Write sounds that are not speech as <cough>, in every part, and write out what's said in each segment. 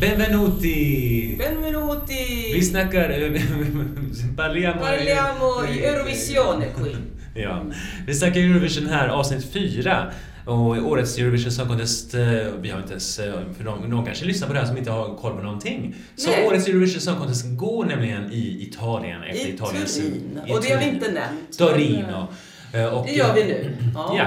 Benvenuti! Benvenuti! Vi snackar... eh, Parliamo... <laughs> Parliamo i Eurovisione qui. <laughs> Ja. Vi snackar Eurovision här, avsnitt fyra. Och årets Eurovision Song Contest, eh, vi har inte ens, eh, för någon, någon kanske lyssnar på det här som inte har koll på någonting. Så Nej. årets Eurovision Song Contest går nämligen i Italien efter I Italiens... Turin. i Och det har vi inte nämnt. Torino. Eh, Och, Det gör vi nu. Ja.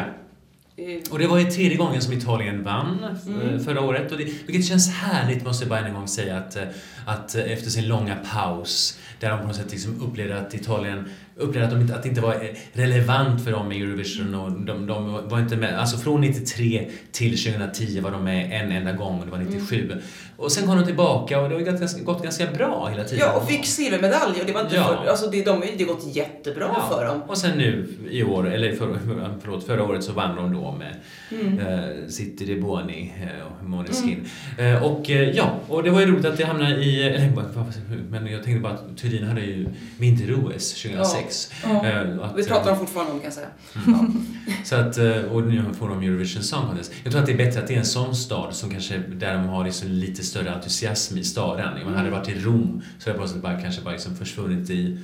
Eh, Och det var ju tredje gången som Italien vann eh, Mm. förra året. Och det, vilket känns härligt, måste jag bara en gång säga, att, att eh, efter sin långa paus, där de på något sätt liksom upplevde att Italien upplevde att, de inte, att det inte var eh, relevant för dem i Eurovision och de, de var inte med. Alltså från 93 till 2010 var de med en enda gång och det var 97. Och sen kom de tillbaka och det har gått ganska bra hela tiden. Ja, och fick silvermedalj och det var inte Ja. för, alltså det, de, det har gått jättebra Ja. för dem. Och sen nu i år, eller för, förlåt, förra året så vann de då med Mm. eh, City de Boni eh, och Måneskin. Eh, och ja, och det var ju roligt att det hamnade i, eller vad- men jag tänkte bara att Turin hade ju vinter-OS 2006. Ja. Eh, att, Vi pratar om fortfarande om kan jag säga. så att, eh, och nu får de Eurovision Song Contest. Jag tror att det är bättre att det är en sån stad som kanske, där de har liksom lite större entusiasm i staden. Om man hade varit i Rom så hade det bara, kanske bara liksom försvunnit i...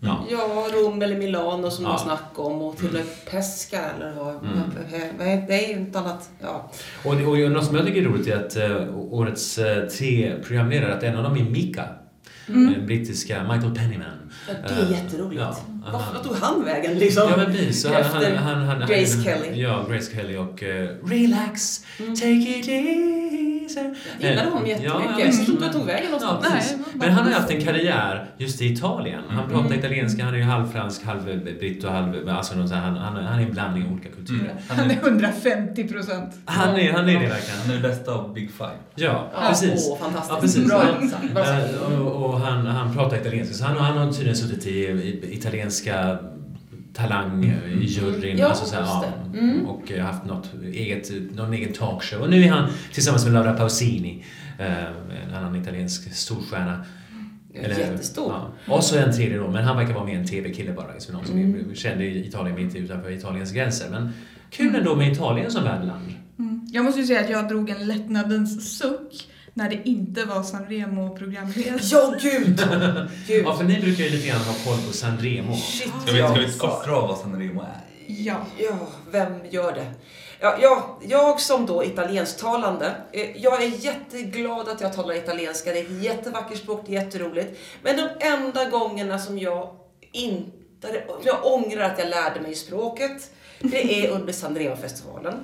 Ja. Ja, Rom eller Milano som Ja. man snackade om och till och med Pesca eller vad, Mm. det är ju inte annat. Ja. Och, det- och något som jag tycker är roligt är att uh, årets uh, tre programledare, att en av dem är Mika. Den brittiska Michael Pennyman. Ja, det är Eh, jätteroligt. ja, vad tog han vägen liksom? Ja men precis. Så han, han, han, han, Grace Kelly. Ja, Grace Kelly och eh, Relax, take it easy. Jag gillade honom Eh, jättemycket. ja, Jag visste inte vart jag tog vägen Ja, någonstans. Nej, Men han har ju haft en karriär just i Italien. Han pratar italienska, han är ju halvfransk, halvbritt och halv... Alltså någon sån här, han, han, han är en blandning av olika kulturer. Han är 150 procent. Han, är, han är det verkligen. Han är det bästa av Big Five. Ja, Ja, precis. Åh, fantastiskt. Ja, precis. Bra Ja. sagt. Eh, och, och han, han pratar italienska, så han, han har tydligen suttit i, i italienska talang i juryn. Ja, alltså så här, just ja. Mm. Och eh, haft något eget, någon egen talkshow. Och nu är han tillsammans med Laura Pausini, eh, en annan italiensk storstjärna. Jättestor. Ja. Och så en tredje då, men han verkar vara mer en TV-kille bara. Liksom, någon som Mm. är känd i Italien, men inte utanför Italiens gränser. Men kul ändå med Italien som värdland. Mm. Jag måste ju säga att jag drog en lättnadens suck när det inte var Sanremo programledare. Ja, gud! gud. Ja, för ni brukar ju lite grann ha koll på Sanremo. Shit, Ska vi, ska vi jag- kort dra vad Sanremo är? Ja. Ja, vem gör det? Ja, ja, jag som då italiensktalande, eh, jag är jätteglad att jag talar italienska. Det är ett jättevackert språk, det är jätteroligt. Men de enda gångerna som jag inte, jag ångrar att jag lärde mig språket, det är under Sanremo-festivalen.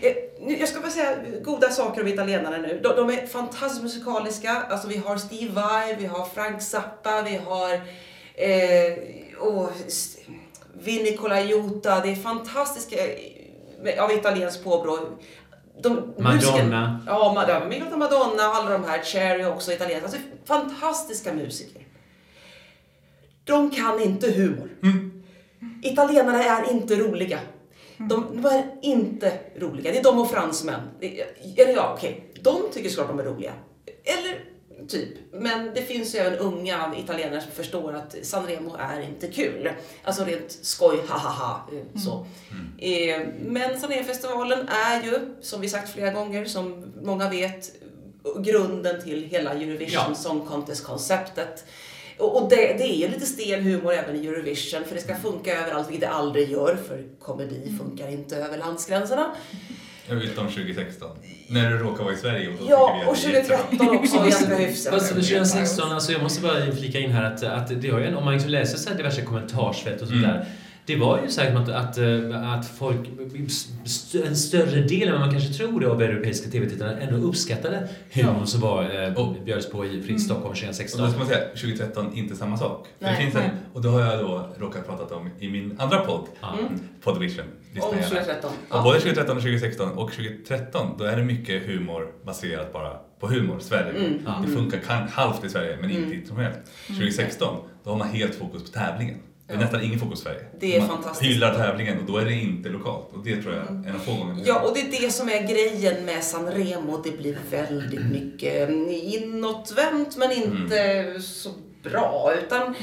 Eh, Jag ska bara säga goda saker om italienarna nu. De, de är fantastiskt musikaliska. Alltså vi har Steve Vai, vi har Frank Zappa, vi har eh, s- Vinnie Colaiuta. Det är fantastiska eh, av italienskt påbrå. De, Madonna. musiker- Ja, Madonna, Madonna, alla de här, Cherry också italienska. Alltså fantastiska musiker. De kan inte humor. Italienarna är inte roliga. De, de är inte roliga. Det är de och fransmän. Eller ja, okej. De tycker såklart de är roliga. Eller typ. Men det finns ju även unga italienare som förstår att Sanremo är inte kul. Alltså rent skoj, ha ha ha. eh, Så. Eh, Men Sanremo-festivalen är ju, som vi sagt flera gånger, som många vet, grunden till hela Eurovision Ja. Song Contest-konceptet. Och och det, det är ju lite stel humor även i Eurovision, för det ska funka överallt, vilket det aldrig gör, för komedi funkar inte över landsgränserna. Jag vet om 2016. När du råkar vara i Sverige och då Ja, och vi att det är jättebra. 2013 också, ganska hyfsat. Fast 2016, alltså jag måste bara flika in här att, att det har ju, en- om man liksom läser så här diverse kommentarsfält och sånt Mm. Det var ju säkert att, att, eh, att folk, en större del än vad man kanske tror det av europeiska tv-tittarna ändå uppskattade humorn som var, eh, Och- bjöds på i Fritt Stockholm Och 2016. då ska man säga 2013, inte samma sak. För det Nej, finns en, nej. och det har jag då råkat prata om i min andra podd, Ja. Mm. Podvision. Om gärna. 2013. Och både 2013 och 2016 och 2013 då är det mycket humor baserat bara på humor, Sverige. Mm. Ja. Det funkar kan, halvt i Sverige men inte Mm. internationellt. 2016 då har man helt fokus på tävlingen. Det är nästan ingen Sverige. Det är man fantastiskt. hyllar tävlingen och då är det inte lokalt. Och det tror jag är en av få gånger. Ja, och det är det som är grejen med Sanremo. Det blir väldigt mycket inåtvänt, men inte så bra. Utan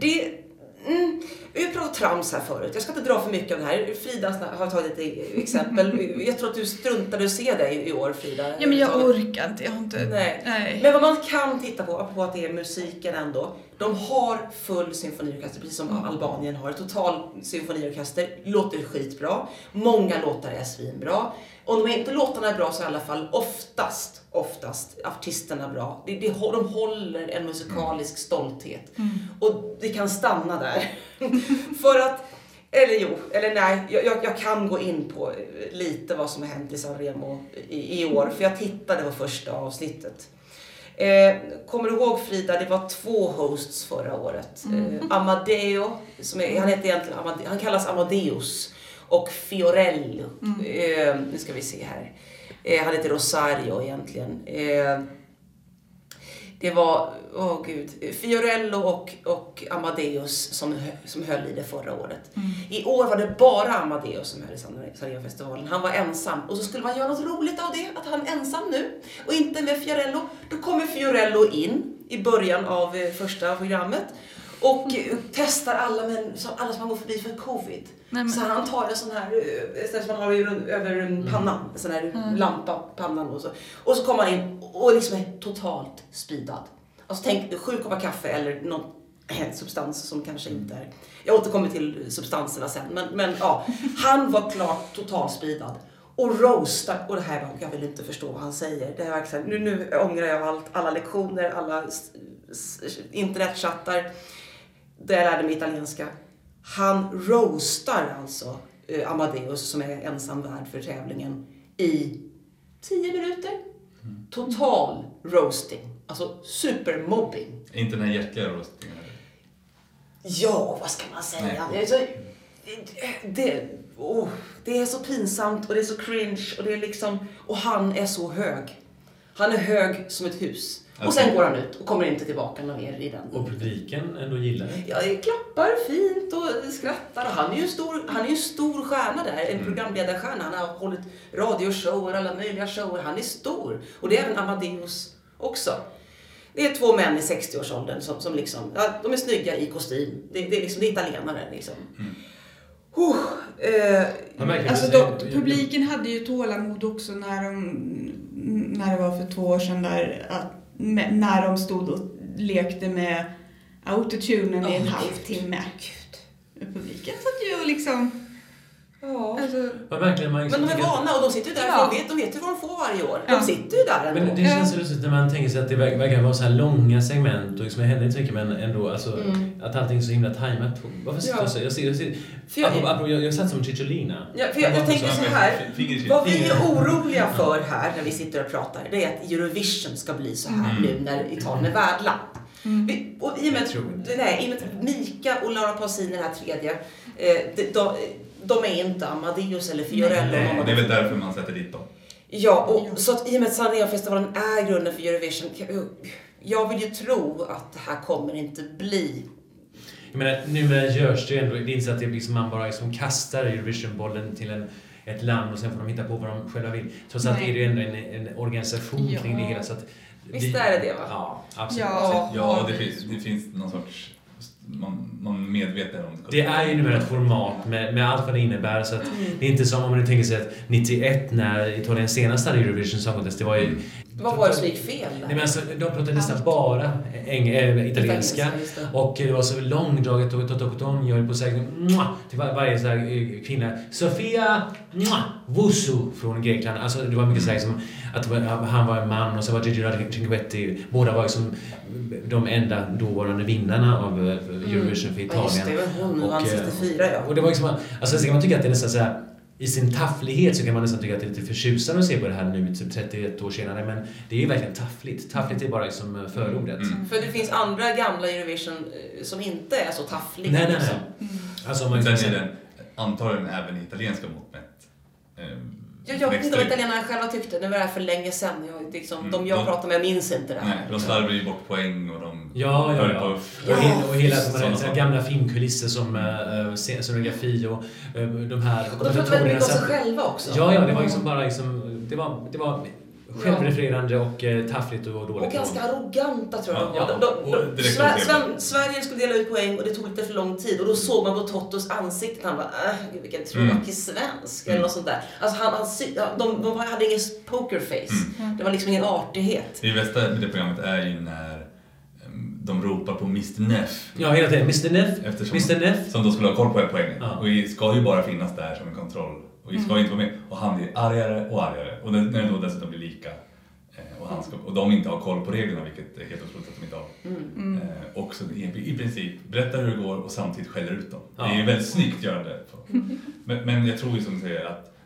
det... Mm, Vi har pratat trams här förut. Jag ska inte dra för mycket av det här. Frida har tagit ett exempel. <laughs> Jag tror att du struntade att se dig i år, Frida. Ja men jag orkar inte, jag har inte... Nej. Nej. Men vad man kan titta på, apropå att det är musiken ändå. De har full symfoniorkester, precis som Albanien har. Total symfoniorkester. Låter skitbra. Många låtar är svinbra. Om de inte låtarna är bra så är i alla fall oftast, oftast artisterna bra. Det, det, de håller en musikalisk stolthet. Och det kan stanna där. <laughs> För att eller jo, eller nej, jag, jag, kan gå in på eh, lite vad som har hänt i Sanremo i, i år, för jag tittade på första avsnittet. Eh, kommer du ihåg Frida, det var två hosts förra året. Eh, Amadeo, som är, han heter egentligen Amade, han kallas Amadeus. Och Fiorello, eh, nu ska vi se här. Eh, han heter Rosario egentligen. Eh, det var, åh gud, Fiorello och, och Amadeus som, som höll i det förra året. I år var det bara Amadeus som höll i San- Sanremo-festivalen. Han var ensam. Och så skulle man göra något roligt av det, att han är ensam nu. Och inte med Fiorello. Då kommer Fiorello in i början av eh, första programmet. Och eh, testar alla, men, som, alla som har gått förbi för covid. Nej, men- Så han tar en sån här, eh, sån som man har över pannan, en sån här lampa på pannan och så. Och så kommer han in och liksom är totalt speedad. Alltså tänk sju koppar kaffe eller någon eh, substans som kanske inte är... Jag återkommer till substanserna sen, men, men ja. Han var klart totalspeedad. Och roastar, och det här var, jag vill inte förstå vad han säger. Det är verkligen, nu, nu ångrar jag allt, alla lektioner, alla internetchattar där jag lärde mig italienska. Han roastar alltså eh, Amadeus som är ensam värd för tävlingen i 10 minuter. Total roasting. Alltså supermobbing. Inte den här hjärtliga röstningen. Ja, vad ska man säga? Nej. Alltså, det, oh, det är så pinsamt och det är så cringe och det är liksom... Och han är så hög. Han är hög som ett hus. Och sen går han ut och kommer inte tillbaka någon mer i den. Och publiken ändå gillar det. Ja, det klappar fint och skrattar. Och han är ju en stor, han är ju en stor stjärna där, en programledarstjärna. Han har hållit radioshower, alla möjliga shower. Han är stor. Och det är även Amadeus också. Det är två män i 60-årsåldern som, som liksom, ja, de är snygga i kostym. Det, det är liksom, det är italienare liksom. Oh, eh, Alltså de, publiken hade ju tålamod också när de, när det var för två år sedan där, att, med, när de stod och lekte med autotunen i en halvtimme. Gud. Publiken satt ju och liksom, Ja. alltså, märkligt man liksom Men de är att- vana och de sitter ju där, Ja. för de vet, de vet ju vad de får varje år. De Ja. sitter ju där ändå. Men det känns så lustigt när man tänker sig att det verkar vara så här långa segment och liksom det händer inte så mycket men ändå alltså att allting är så himla tajmat. Varför sitter Mm. Ja. jag så? Jag ser, jag ser, För jag- apropå, apropå, jag, jag satt som Cicciolina. Ja, för jag, jag tänker så här. Vad vi är oroliga för här när vi sitter och pratar, det är att Eurovision ska bli så här nu när Italien är värdland. Vi, och i och med, Jag nej, i och med att Mika och Laura Pausini, den här tredje, eh, de, de, de är inte Amadeus eller Fiorello. Nej, Det är väl därför man sätter dit dem. Ja, och, så att i och med att Sanremo-festivalen är grunden för Eurovision, jag, vill ju tro att det här kommer inte bli Jag menar, numera görs det ju ändå, det är inte så att det blir som man bara liksom kastar Eurovision-bollen till en, ett land och sen får de hitta på vad de själva vill. Trots allt är det ju ändå en, en organisation Ja. kring det hela. Så att Visst är det det, va? Ja, absolut. Ja. Ja, det finns, det finns någon sorts... Man, man medveten om Det är ju numera ett format med, med allt vad det innebär. Så att det är inte som om man nu tänker sig att 91 när Italien senast hade Eurovision Song Contest, det var ju... Vad var det som gick fel där? Nej, men alltså, de pratade nästan bara eng, äh, italienska. det. Och det var så långdraget och Totokoton, jag höll på att säga till var, varje så här, eh, kvinna. Sofia Mwah! Vusu från Grekland. Alltså det var mycket så här som att han var en man och så var Gigi Cinquetti. Båda var liksom de enda dåvarande vinnarna av eh, Eurovision för Ja, Italien. just det, det var hon Och, vann eh, 64 ja. Och det var liksom, alltså så kan man tycka att det är nästan så här i sin tafflighet så kan man nästan tycka att det är lite förtjusande att se på det här nu, typ 31 år senare. Men det är ju verkligen taffligt. Taffligt är bara liksom eh, förordet. Mm. För det finns andra gamla Eurovision eh, som inte är så taffliga. Nej, nej, liksom. nej. Alltså om man sen är den antagligen även i italienska mått mätt. Jag, jag vet inte vad italienarna själva tyckte, det var det här för länge sedan. Jag, liksom, Mm, De jag de- pratar med, jag minns inte det här. Nej, de slarvar ju bort poäng och de Ja, ja, ja. på Och, Ja, he- och hela de gamla filmkulisser som uh, scenografi och uh, de här Och de pratade väldigt mycket om sig själva också. Ja, ja, det var liksom bara liksom, det var, det var självrefererande och eh, taffligt och dåligt. Och ganska arroganta tror jag Ja, de. De, de, de, Sver-. Sven- Sverige skulle dela ut poäng och det tog lite för lång tid och då såg man på Tottos ansikte han bara äh, gud, vilken tråkig Mm. svensk Mm. eller något sånt där. Alltså han, han, de, de hade ingen pokerface. Mm. Det var liksom ingen artighet. Det bästa med det programmet är ju när em, de ropar på Mr Neff. Ja, hela tiden. Mr Neff, Eftersom, Mr Neff. Som då skulle ha koll på poängen. Ja. Och vi ska ju bara finnas där som en kontroll. Och vi ska inte vara med. Och han blir argare och argare. Och när när det då dessutom blir lika. eh, Och, han ska, och de inte har koll på reglerna, vilket är helt otroligt att de inte har. Mm. Eh, och så i, i princip berättar hur det går och samtidigt skäller ut dem. Det är ju Ja. väldigt snyggt görande. Men, men jag tror ju som du säger att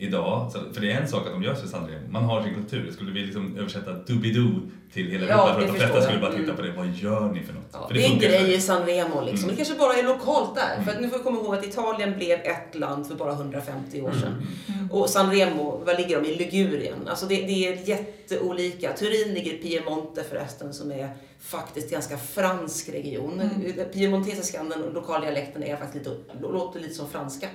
idag, så- för det är en sak att de gör Sandremo, man har sin kultur. Skulle vi liksom översätta Doobidoo till hela Ja, Europa för det att de flesta jag. skulle bara titta Mm. på det, vad gör ni för något? Ja, för det är en grej i San Remo liksom. Mm. Det kanske bara är lokalt där. För att nu får vi komma ihåg att Italien blev ett land för bara 150 år sedan. Mm. Och San Remo, var ligger de? I Ligurien. Alltså det, det är jätteolika. Turin ligger i Piemonte förresten som är faktiskt ganska fransk region. Piemontesiskan, den lokala dialekten, är faktiskt lite, låter lite som franska.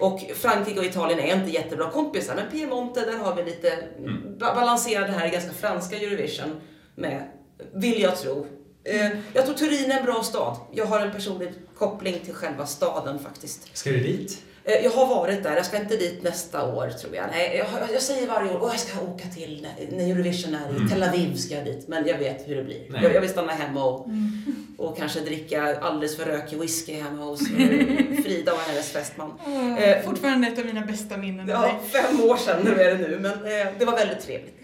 Och Frankrike och Italien är inte jättebra kompisar, men Piemonte, där har vi lite Mm. ba- balanserar det här ganska franska Eurovision med, vill jag tro. Eh, jag tror Turin är en bra stad. Jag har en personlig koppling till själva staden faktiskt. Ska du dit? Eh, Jag har varit där, jag ska inte dit nästa år tror jag. Nej, jag, jag säger varje år, åh jag ska åka till, när- Eurovision är i Tel Aviv ska jag dit. Men jag vet hur det blir. Jag, jag vill stanna hemma och, <laughs> och kanske dricka alldeles för rökig whisky hemma hos eh, <laughs> Frida och hennes fästman. Eh, Fortfarande ett av mina bästa minnen Ja, fem år sedan nu är det nu, men eh, det var väldigt trevligt.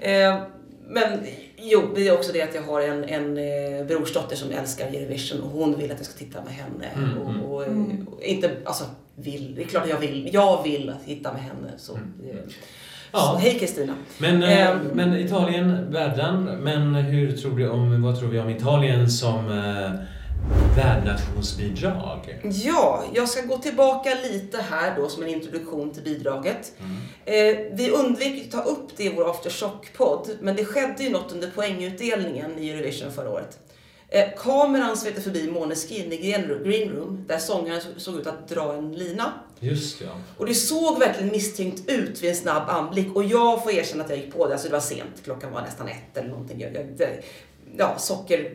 Eh, men jo, det är också det att jag har en, en eh, brorsdotter som älskar Eurovision och hon vill att jag ska titta med henne. Mm, och, och, Mm. och inte, alltså vill, det är klart jag vill, jag vill titta med henne. Så, eh, Ja. så hej Kristina. Men, eh, Ehm. men Italien, värdland. Men hur tror du om, vad tror vi om Italien som eh, värdnationsbidrag? Ja, jag ska gå tillbaka lite här då som en introduktion till bidraget. Eh, vi undvek att ta upp det i vår aftershock-podd, men det skedde ju något under poängutdelningen i Eurovision förra året. Eh, kameran svepte förbi Måneskin i Green Room, där sångaren så- såg ut att dra en lina. Just ja. Och det såg verkligen misstänkt ut vid en snabb anblick och jag får erkänna att jag gick på det, alltså det var sent, klockan var nästan ett eller någonting. Jag, jag, det, ja, socker...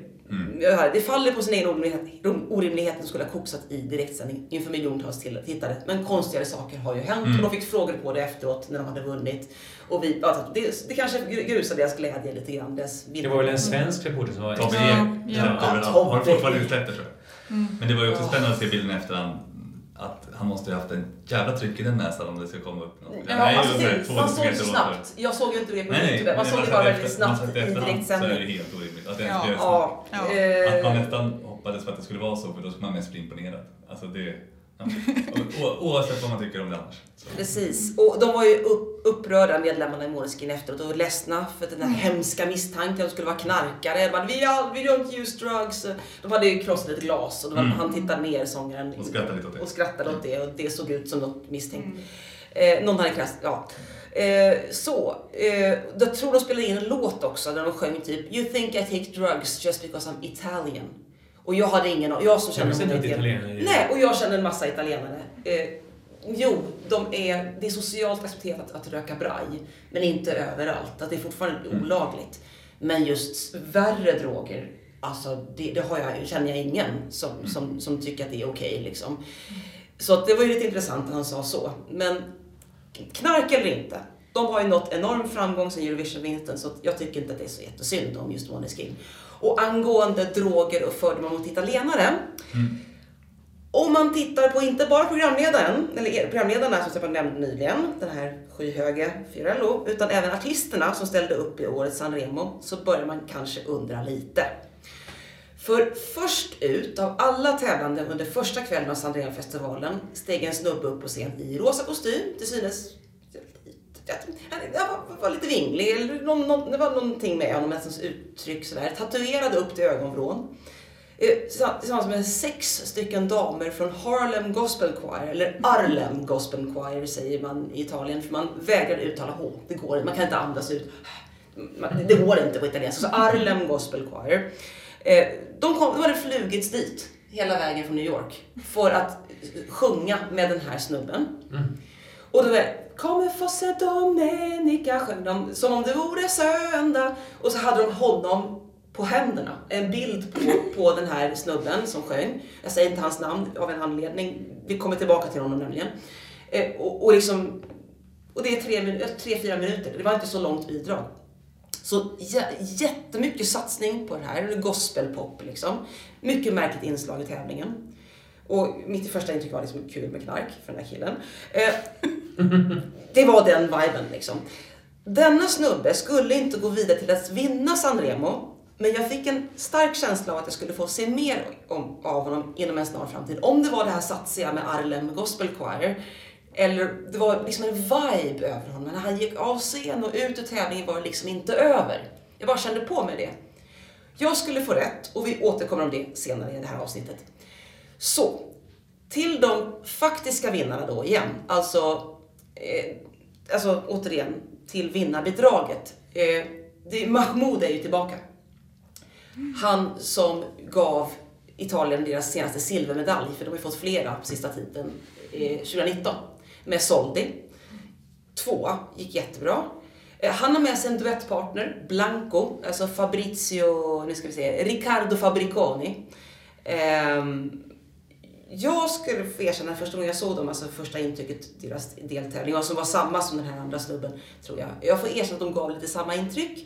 Jag- Det faller på sin egen orimlighet, orimlighet att skulle ha koksat i direktsändning inför miljontals till- tittare. Men konstigare saker har ju hänt och de fick frågor på det efteråt när de hade vunnit. Och vi, alltså, det, det kanske grusade deras glädje lite grann. Det var väl en svensk reporter som var extra- Ja, ja. Ja, har fortfarande Ek. inte släppt det tror jag. Men det var ju också spännande att se bilden i efterhand. Att han måste ju haft en jävla tryck i den näsan om det ska komma upp något. Ja, ju alltså, det, två man såg lång. snabbt. Jag såg ju inte det på Nej, nej. Youtube. Man men såg det sett bara väldigt snabbt man sett i direktsändning. Så är det helt orimligt. Att det ens Ja, Ja. Att man eh, nästan hoppades på att det skulle vara så, för då skulle man mest bli imponerad. Alltså det... Oavsett vad man tycker om det annars. Så. Precis. Och de var ju upp, upprörda medlemmarna i Måneskin efteråt och ledsna för den här hemska misstanken att de skulle vara knarkare. De bara, vi, all, we don't use drugs. De hade ju krossat ett glas och de, Mm. han tittade ner sångaren Och skrattade lite åt det. och skrattade åt det och det såg ut som något misstänkt. Eh, någon hade krasst, ja. Eh, så, eh, jag tror de spelade in en låt också där de sjöng typ You think I take drugs just because I'm Italian. Och jag hade ingen jag som Jag känner inte att minoritet- italienare Nej, och jag känner en massa italienare. Eh, jo, de är, det är socialt accepterat att röka braj, men inte överallt. Att det är fortfarande olagligt. Men just värre droger, alltså det, det har jag, känner jag ingen som, som, som tycker att det är okej. liksom. Så att det var ju lite intressant att han sa så. Men knark eller inte, de har ju nått enorm framgång sen Eurovision-vinsten så att jag tycker inte att det är så jättesynd om just Måneskin. Och angående droger och fördomar mot italienare. Om man tittar på inte bara programledaren, eller programledarna som Stefan nämnde nyligen, den här skyhöge Fiorello, utan även artisterna som ställde upp i årets Sanremo, så börjar man kanske undra lite. För först ut av alla tävlande under första kvällen av Sanremo-festivalen steg en snubbe upp på scen i rosa kostym, till synes han var, var lite vinglig, eller någon, någon, det var någonting med honom, hans uttryck sådär. Tatuerad upp till ögonvrån. Eh, tillsammans med sex stycken damer från Harlem Gospel Choir, eller Arlem Gospel Choir säger man i Italien, för man vägrar uttala H. Det går man kan inte andas ut. Det går inte på italienska, så Arlem Gospel Choir. Eh, de, kom, de hade flugits dit hela vägen från New York för att sjunga med den här snubben. Mm. Och då kommer få fosse Dominika, sjöng de som om det vore söndag. Och så hade de honom på händerna. En bild på, på den här snubben som sjöng. Jag säger inte hans namn av en anledning. Vi kommer tillbaka till honom nämligen. Eh, och, och, liksom, och det är tre, eh, tre, fyra minuter. Det var inte så långt bidrag. Så jättemycket satsning på det här. Gospelpop liksom. Mycket märkligt inslag i tävlingen. Och mitt första intryck var liksom kul med knark för den här killen. Eh, <laughs> det var den viben liksom. Denna snubbe skulle inte gå vidare till att vinna Sanremo. Men jag fick en stark känsla av att jag skulle få se mer om, av honom inom en snar framtid. Om det var det här satsiga med Arlem Gospel Choir. Eller det var liksom en vibe över honom. När han gick av scen och ut ur tävlingen var det liksom inte över. Jag bara kände på mig det. Jag skulle få rätt och vi återkommer om det senare i det här avsnittet. Så, till de faktiska vinnarna då igen. Alltså, eh, alltså återigen till vinnarbidraget. Eh, det, Mahmoud är ju tillbaka. Han som gav Italien deras senaste silvermedalj, för de har ju fått flera på sista tiden, eh, 2019. Med Soldi. Tvåa, gick jättebra. Eh, Han har med sig en duettpartner, Blanco, alltså Fabrizio, nu ska vi se, Riccardo Fabriconi. Ehm, jag skulle få erkänna första gången jag såg dem, alltså första intrycket, deras deltävling, alltså och som var samma som den här andra snubben, tror jag. Jag får erkänna att de gav lite samma intryck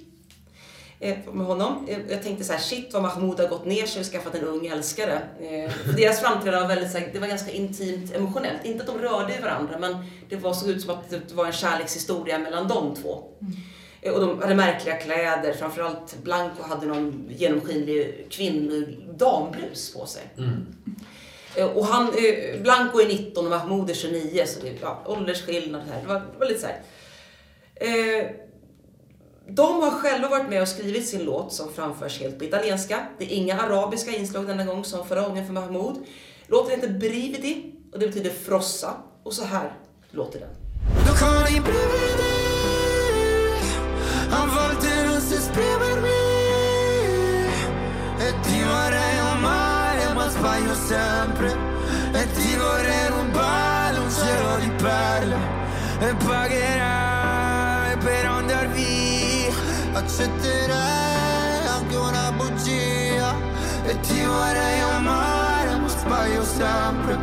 eh, med honom. Eh, jag tänkte så här, shit vad Mahmoud har gått ner sig och skaffat en ung älskare. Eh, deras framträdande var väldigt så här, det var ganska intimt emotionellt. Inte att de rörde varandra, men det var, såg ut som att det var en kärlekshistoria mellan de två. Och de hade märkliga kläder, framförallt Blanco hade någon genomskinlig kvinnlig damblus på sig. Mm. Eh, och han, eh, Blanco är 19 och Mahmoud är 29, så det är ja, åldersskillnad här. Det var, det var lite så här. Eh, de har själva varit med och skrivit sin låt som framförs helt på italienska. Det är inga arabiska inslag denna gång som förra gången för Mahmoud. Låten heter Brividi och det betyder frossa. Och så här låter den. A volte non si esprimermi E ti vorrei sbaglio sempre E ti vorrei rubare un cielo di perle E pagherai per andar via. Accetterei anche una bugia E ti vorrei amare ma sbaglio sempre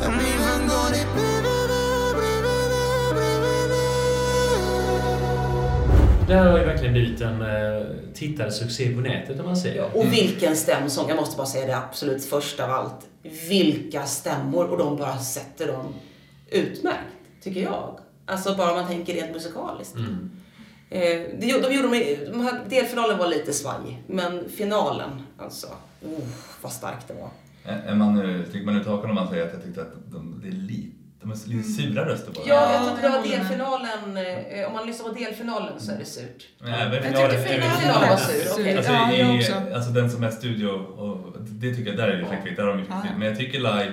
E mi vengono i Det här har ju verkligen blivit en uh, tittarsuccé på nätet om man säger. Och vilken stämsång, jag måste bara säga det absolut första av allt. Vilka stämmor och de bara sätter dem utmärkt, tycker jag. Alltså bara om man tänker rent musikaliskt. Eh, de, gjorde- de, gjorde, de, de här, delfinalen var lite svajig, men finalen, alltså, oh, vad starkt det var. Är är man nu, sticker man ut hakan om man säger att jag tyckte att de, det är lite, de är lite sura röster det? Ja, jag Ja, tyckte det var jag delfinalen, eh, om man lyssnar på delfinalen så är det surt. Men Jag finalen tycker är finalen var sur, okej. Alltså, Ja, jag i, också. alltså den som är studio, och det tycker jag, där är det effektfritt, där har de mycket Ja. film. Men jag tycker live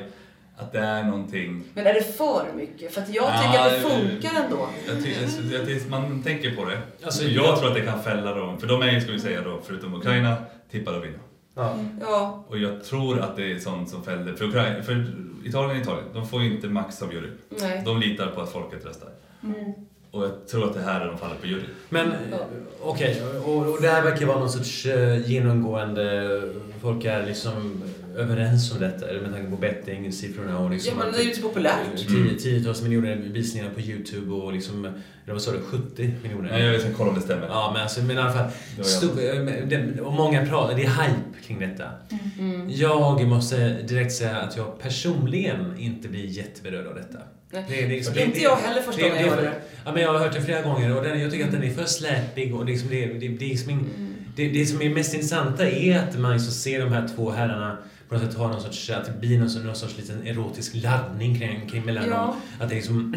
att det är någonting Men är det för mycket? För att jag Ja, tycker att det funkar ändå. Jag ty- alltså, jag ty- man tänker på det. Alltså, Alltså, jag, jag- tror att det kan fälla dem, för de är ju, ska vi säga då, förutom Ukraina, tippade att vinna. Ja. Ja, Och jag tror att det är sånt som fäller, för, Ukraina, för Italien är Italien, de får ju inte max av jury. nej. De litar på att folket röstar. Och jag tror att det här är de faller på jury. Men Ja. okej, och, och det här verkar vara någon sorts eh, genomgående... Folk är liksom överens om detta med tanke på betting, siffrorna och liksom... Ja, men det är ju så populärt. Tio- Tiotals miljoner visningar på Youtube och liksom... Eller vad sa du? 70 miljoner? Nej, jag ska kolla om det stämmer. Ja, men, alltså, men i alla fall. Det Stor, eh, det- och många pratar, det är hype kring detta. Mm. Jag måste direkt säga att jag personligen inte blir jätteberörd av detta. Nej. Det, är liksom- Inte jag heller första det- gången jag det- hörde det. Ja, men jag har hört det flera gånger och den, jag tycker att den är för släpig och liksom det, det, det, är liksom ing, det, det som är mest intressanta är att man så ser de här två herrarna på något sätt ha någon sorts, att det blir någon, sorts- någon sorts liten erotisk laddning kring, kring mellan Ja. dem. Att det är liksom...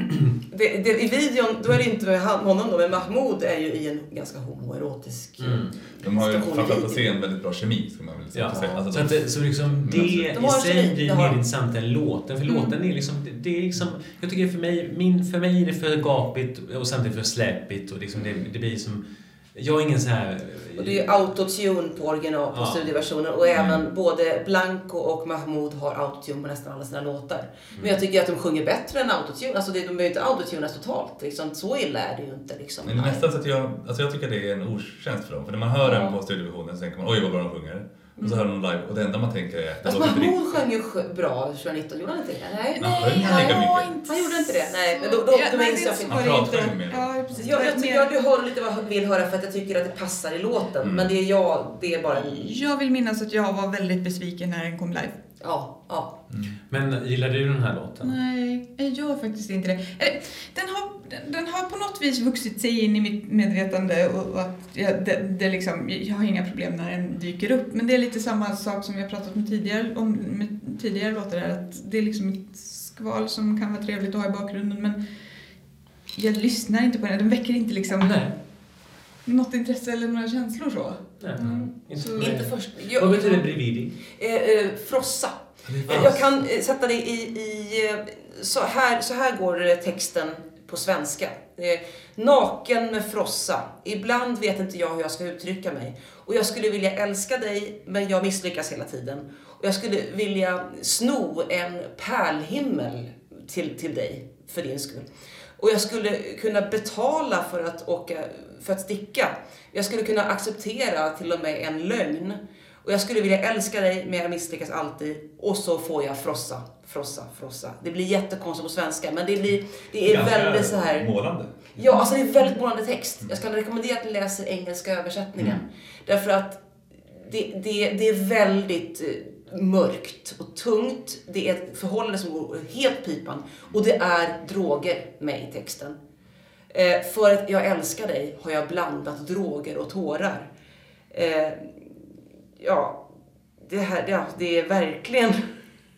<clears throat> Det, det, I videon, då är det inte med han- honom då, men Mahmoud är ju i en ganska homoerotisk Mm. De har ju framförallt på scen väldigt bra kemi, ska man väl säga. Ja. säga. Alltså, Så, de- att, det- så liksom det De i har sig blir har mer intressant än låten. För låten är liksom, det, det är liksom, jag tycker för mig, min, för mig är det för gapigt och samtidigt för släpigt och liksom det, det blir som Jag är ingen så här... Och det är autotune på original, på Ja. studioversionen. Och även både Blanco och Mahmoud har autotune på nästan alla sina låtar. Men Mm. jag tycker att de sjunger bättre än autotune. Alltså det, de behöver inte autotunas totalt. Liksom. Så illa är det ju inte. Liksom. Men är nästan så att jag, alltså jag tycker det är en otjänst för dem. För när man hör Ja. den på studioversionen så tänker man oj vad bra de sjunger. Och så hör man live och det enda man tänker är låter inte Mahmoud sjöng ju bra 2019, gjorde han inte det? Nej. Han sjöng inte lika mycket. Han gjorde inte det? Nej, men då, då, Ja, då nej, minns det jag det Han inte. pratar ju mer. Ja, precis. Jag, jag att du hör lite vad jag vill höra för att jag tycker att det passar i låten. Mm. Men det är jag, det är bara... Jag vill minnas att jag var väldigt besviken när den kom live. Ja, ja. Men gillar du den här låten? Nej, jag gör faktiskt inte det. Eller, Den har, den, den har på något vis vuxit sig in i mitt medvetande och, och att jag, det, det liksom, jag har inga problem när den dyker upp. Men det är lite samma sak som vi har pratat med tidigare, om med tidigare låtar här, att det är liksom ett skval som kan vara trevligt att ha i bakgrunden men jag lyssnar inte på den, den väcker inte liksom Nej. Något intresse eller några känslor så. Nej. Mm. Inte Så- först. Vad Jag, betyder brividi? eh, eh, frossa. Eh, Jag kan eh, sätta det i, i eh, så, här, så här går texten på svenska. Eh, Naken med frossa. Ibland vet inte jag hur jag ska uttrycka mig. Och jag skulle vilja älska dig, men jag misslyckas hela tiden. Och jag skulle vilja sno en pärlhimmel till, till dig, för din skull. Och jag skulle kunna betala för att åka, för att sticka. Jag skulle kunna acceptera till och med en lögn. Och jag skulle vilja älska dig, men jag misslyckas alltid. Och så får jag frossa, frossa, frossa. Det blir jättekonstigt på svenska, men det, blir, det är Ganska väldigt så här... Målande. Ja, alltså det är väldigt målande text. Jag ska rekommendera att ni läser engelska översättningen. Därför att det, det, det är väldigt eh, mörkt och tungt. Det är ett förhållande som går helt pipan. Och det är droger med i texten. Eh, för att jag älskar dig har jag blandat droger och tårar. Eh, ja, det här, ja, det är verkligen...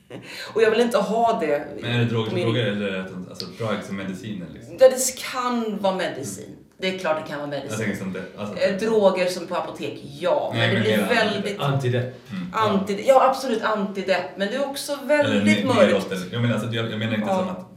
<laughs> Och jag vill inte ha det. Men är det droger som min- droger eller det alltså drugs som mediciner liksom? Ja, det kan vara medicin. Det är klart det kan vara Jag medicin. som det. Alltså, Eh, Droger som på apotek, ja. Nej, men det blir väldigt... Antidepp. mm, Anti, ja, absolut antidepp. Men det är också väldigt mörkt. Jag menar, alltså, jag, jag menar inte Ja. som att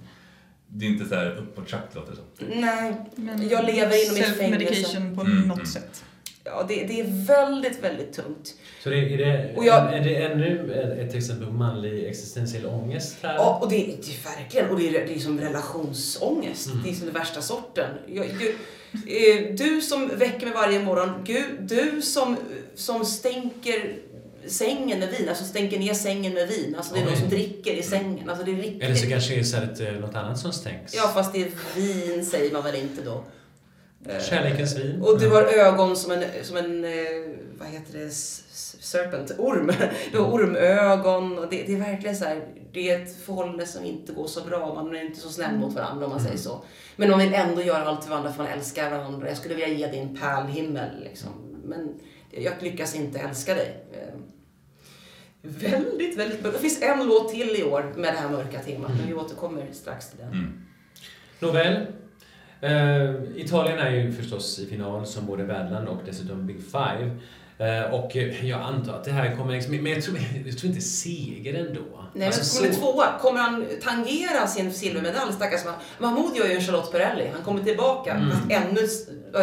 det är inte så här uppåt låter det som. Nej, Men Jag lever inom mitt fängelse. Self-medication på Mm, något mm. sätt. ja, det, det är väldigt, väldigt tungt. Så det, är, det, Och jag- är det ännu ett exempel på manlig existentiell ångest här? Ja, och det, det är verkligen, och det är, det är som relationsångest. Mm. Det är som den värsta sorten. Jag, du, eh, du som väcker mig varje morgon, Gud, du som, som stänker sängen med vin, alltså stänker ner sängen med vin. Alltså det är någon som dricker i sängen. Alltså det är riktigt. Eller så kanske det är istället eh, något annat som stängs? Ja, fast det är vin säger man väl inte då. Eh, Kärlekens vin? Och du har ögon som en, som en eh, vad heter det, serpent, orm. <laughs> Du har ormögon och det, det är verkligen så här, det är ett förhållande som inte går så bra. Man är inte så snäll mot varandra om man säger så. Men man vill ändå göra allt för varandra för man älskar varandra. Jag skulle vilja ge dig en pärlhimmel liksom. Men jag lyckas inte älska dig. Väldigt, väldigt mörkt. Det finns en låt till i år med det här mörka temat, men vi återkommer strax till den. Mm. Nåväl. Eh, Italien är ju förstås i final som både värdland och dessutom Big Five. Eh, och jag antar att det här kommer liksom, men jag tror, jag tror inte seger ändå. Nej, Alltså, men så- kommer tvåa. Kommer han tangera sin silvermedalj, stackars man. Mahmoud gör ju en Charlotte Perrelli. Han kommer tillbaka, Mm. fast ännu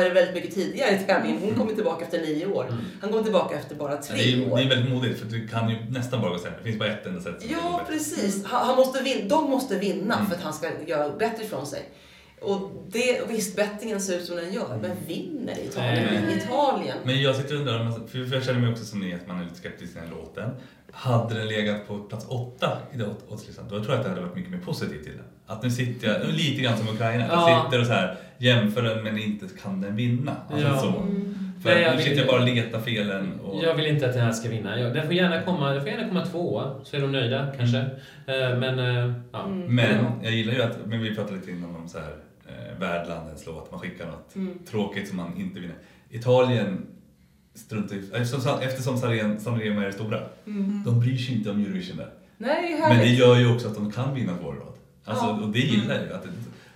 är det väldigt mycket tidigare i tävlingen. Hon kommer tillbaka efter nio år. Mm. Han kommer tillbaka efter bara tre Det är, år. det är väldigt modigt för du kan ju nästan bara gå sämre. Det finns bara ett enda sätt. Ja, precis. Han, han måste vin- de måste vinna Mm. för att han ska göra bättre ifrån sig. Och det, och visst, bettingen ser ut som den gör, men vinner Italien? Nej. Italien? Men jag sitter och undrar, om- för för jag känner mig också som ni att man är lite skeptisk till den här låten. Hade den legat på plats åtta i oddslistan, då tror jag att det hade varit mycket mer positivt till den. Att nu sitter jag, lite grann som Ukraina, jag Ja. sitter och så här jämför den men inte kan den vinna. Alltså Ja. så. Mm. För Nej, jag nu vill- sitter jag bara och letar felen. Och, Jag vill inte att den här ska vinna. Jag- Den får gärna komma, den får gärna komma tvåa, så är de nöjda kanske. Eh, Men, eh, ja. Mm. Men jag gillar ju att, men vi pratade lite innan om så här, eh, värdlandets låt, man skickar något Mm. tråkigt som man inte vinner. Italien struntar eftersom, eftersom San Sanremo är stora, Mm. de bryr sig inte om Eurovision där. Nej, Men det gör ju också att de kan vinna vår låt. Alltså, Ja. Och det gillar jag ju, att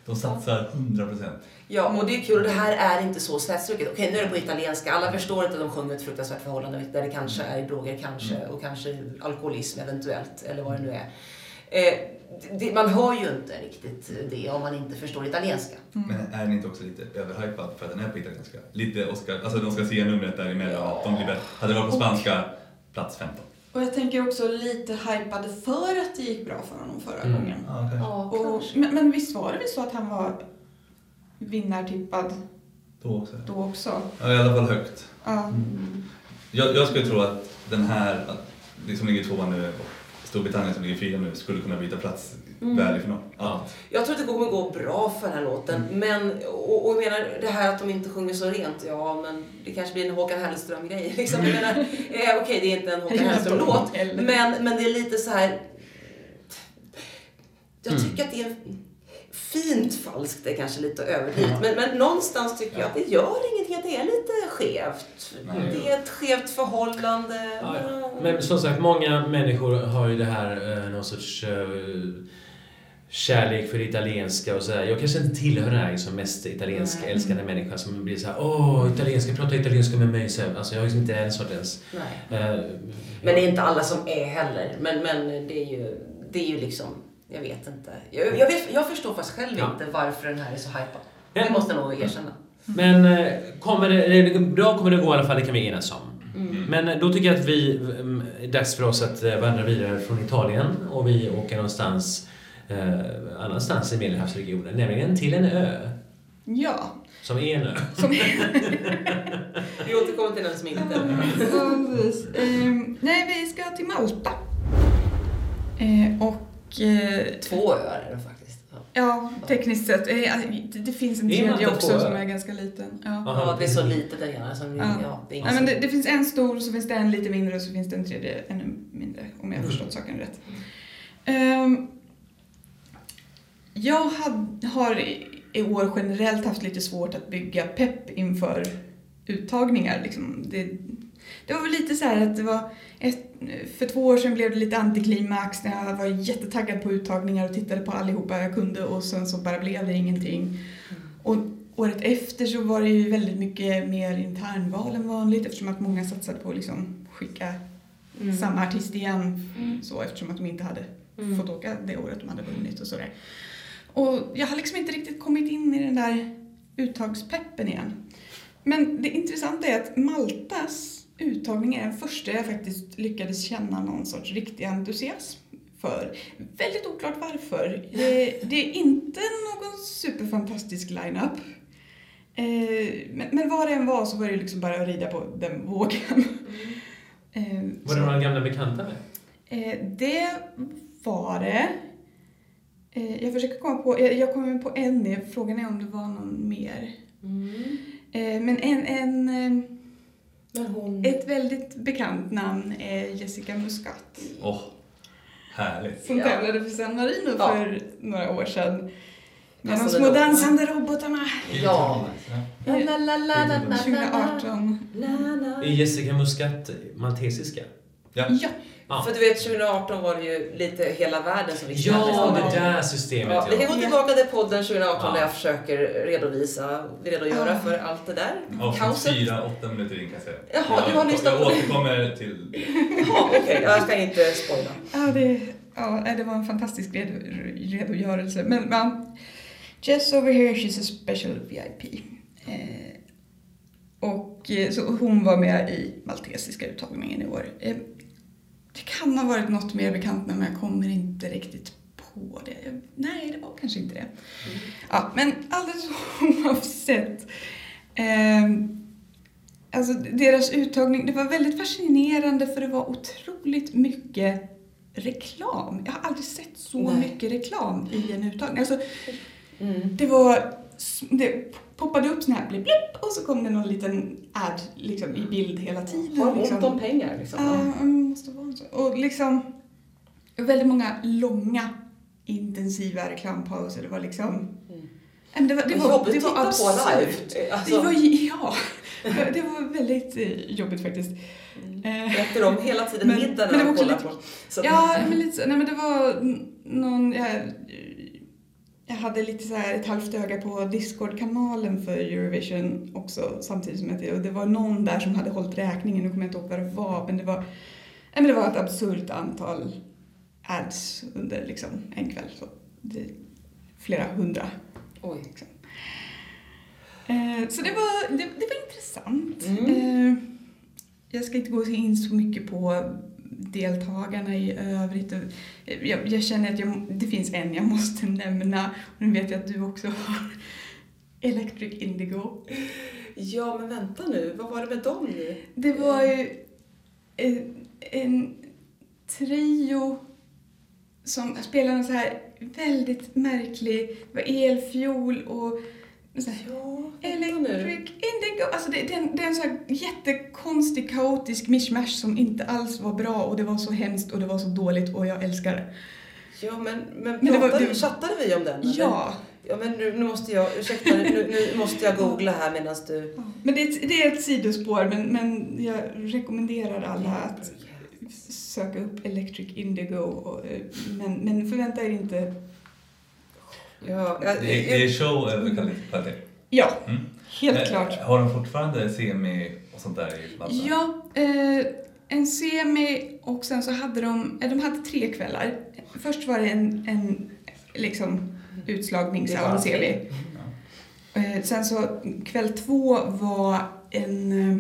de satsar 100%. Ja, och det är kul. Och det här är inte så slätstruket. Okej, nu är det på italienska. Alla förstår inte att de sjunger ett fruktansvärt förhållande där det kanske är droger, kanske, och kanske alkoholism eventuellt, eller vad det nu är. Eh, det, man hör ju inte riktigt det om man inte förstår italienska. Men är den inte också lite överhypad för att den är på italienska? Lite Oscar, alltså de ska se numret däremellan. Ja. De blir bättre. Hade det varit på spanska, plats 15. Och jag tänker också lite hypade för att det gick bra för honom förra Mm. gången. Ja, kanske. Ja, Och, men, men visst var det väl så att han var vinnartippad Då också. då också? Ja, i alla fall högt. Ja. Mm. Jag, jag skulle tro att den här, att det som ligger tvåa nu, och Storbritannien som ligger fyra nu, skulle kunna byta plats Mm. väl i final. Ja. Jag tror att det kommer gå bra för den här låten. Men, och, och jag menar det här att de inte sjunger så rent, ja men det kanske blir en Håkan Hellström-grej. <laughs> Liksom. Jag menar, eh, okej det är inte en Håkan <laughs> Hellström-låt, men, men det är lite så här. Jag Mm. tycker att det är fint falskt, det är kanske lite överdrivet. Men, men någonstans tycker jag att det gör ingenting att det är lite skevt. Nej. Det är ett skevt förhållande. Ja, ja. Men som sagt, många människor har ju det här, eh, någon sorts eh, kärlek för det italienska och sådär. Jag kanske inte tillhör den här liksom mest italienska Nej. älskande människa som blir såhär åh, italienska, prata italienska med mig. Så, alltså jag är liksom inte den sortens... Nej. eh, Men det är inte alla som är heller. Men, men det, är ju, det är ju liksom, jag vet inte. Jag, jag, vet, jag förstår faktiskt själv Ja. inte varför den här är så hypad. Ja. Det måste jag nog erkänna. Men eh, kommer det, är det bra kommer det gå i alla fall, det kan vi enas om. Mm. Men eh, då tycker jag att vi, mm, är dags för oss att eh, vandra vidare från Italien och vi åker någonstans eh, annanstans i Medelhavsregionen, nämligen till en ö. Ja. Som är en ö. Som, <laughs> Vi återkommer till den som inte Ja, precis. Ehm, nej, vi ska till Malta. Eh, och Två öar är det faktiskt. Ja. ja, tekniskt sett. Eh, det, det finns en tredje också som är ganska liten. Ja. Aha. Ja, det är så litet där ena. Som, Ja. ja. det men det, det finns en stor, så finns det en lite mindre och så finns det en tredje ännu mindre, om jag har Mm. förstått saken rätt. Ehm, jag had, har i, i år generellt haft lite svårt att bygga pepp inför uttagningar. Liksom. Det, det var väl lite så här att det var ett, för två år sedan blev det lite antiklimax när jag var jättetaggad på uttagningar och tittade på allihopa jag kunde och sen så bara blev det ingenting. Och året efter så var det ju väldigt mycket mer internval än vanligt eftersom att många satsade på att liksom skicka Mm. samma artist igen Mm. så eftersom att de inte hade Mm. fått åka det året de hade vunnit och sådär. Och jag har liksom inte riktigt kommit in i den där uttagspeppen igen. Men det intressanta är att Maltas uttagning är den första jag faktiskt lyckades känna någon sorts riktig entusiasm för. Väldigt oklart varför. Det, är inte någon superfantastisk line-up. Eh, men, vad det än var så var det liksom bara att rida på den vågen. Eh, Var det några gamla bekanta med? Eh, det var det. Jag försöker komma på, jag, kommer på en. Frågan är om det var någon mer. Mm. Men en, en, hon... ett väldigt bekant namn är Jessica Muscat. Åh, härligt. Som Ja. tävlade för San Marino Ja. för några år sedan. Med de Alltså, små dansande robotarna. Ja. Ja. La, la, la, la, la, la, 2018. la, la. Är Jessica Muscat maltesiska? Ja. Ja, Ja. För du vet, 2018 var det ju lite hela världen som visste Ja, det. det där systemet Ja, vi kan ja. gå tillbaka till podden 2018 Ja. där jag försöker redovisa, redogöra för allt det där. Avsnitt Kaoset. fyra, åtta minuter in kan jag säga. Jaha, du har jag, lyssnat jag på det. återkommer till... <laughs> Jaha, okej. Jag ska inte spoila. ja, det, ja, det var en fantastisk redo- redogörelse. Men ja, Jess over here, she's a special VIP. Eh, och eh, så hon var med i maltesiska uttagningen i år. Eh, det kan ha varit något mer bekant men jag kommer inte riktigt på det. Eh, Nej, det var kanske inte det. Ja, men alldeles <laughs> oavsett. Eh, alltså deras uttagning, det var väldigt fascinerande för det var otroligt mycket reklam. Jag har aldrig sett så Nej. mycket reklam i en uttagning. Alltså, Mm. det var, det poppade upp sån här blipp, blipp och så kom det någon liten ad liksom, i bild hela tiden. Har ont liksom. om pengar liksom. Mm, måste vara så. Och liksom väldigt många långa intensiva reklampauser. Det var liksom... Mm. Det var, det Det var, det var på absurt. Det Alltså, var, ja, <laughs> det var väldigt eh, jobbigt faktiskt. Eh, äter de hela tiden Men- middag men det var också lite- på. Så, Ja, men lite. Nej, men det var någon... Jag, jag hade lite så här ett halvt öga på Discord-kanalen för Eurovision också samtidigt som att det, och det var någon där som hade hållit räkningen, nu kommer jag inte ihåg vad det var, men det var, men det var ett absurt antal ads under liksom en kväll. Så det flera hundra. Oj. Liksom. Eh, så det var, det, det var intressant. Mm. Eh, jag ska inte gå in så mycket på deltagarna i övrigt. Jag, jag känner att jag, det finns en jag måste nämna. Och nu vet jag att du också har <laughs> Electric Indigo. Ja, men vänta nu. Vad var det med dem nu? Det var ju en, en trio som spelade en så här väldigt märklig, det var elfiol och så här, Ja, Electric. Indigo. Alltså det, det, är en, det är en så här jättekonstig, kaotisk mishmash som inte alls var bra och det var så hemskt och det var så dåligt och jag älskar det. Ja, men, men, Men det var- det- chattade vi om den? Ja, Ja, men nu, nu måste jag, ursäkta, nu, nu måste jag googla här medan du... men det är ett, det är ett sidospår men, men jag rekommenderar alla att söka upp Electric Indigo. Och, eh, men, men förvänta er inte... Ja, Det jag, är, det är jag, show över kvalitet. Ja, Mm. helt Eh, klart. Har de fortfarande semi och sånt där i Malta? Ja, eh, en semi och sen så hade de, eh, de hade tre kvällar. Först var det en, en liksom utslagning, Det ser tre. vi. Eh, sen så kväll två var en... Eh,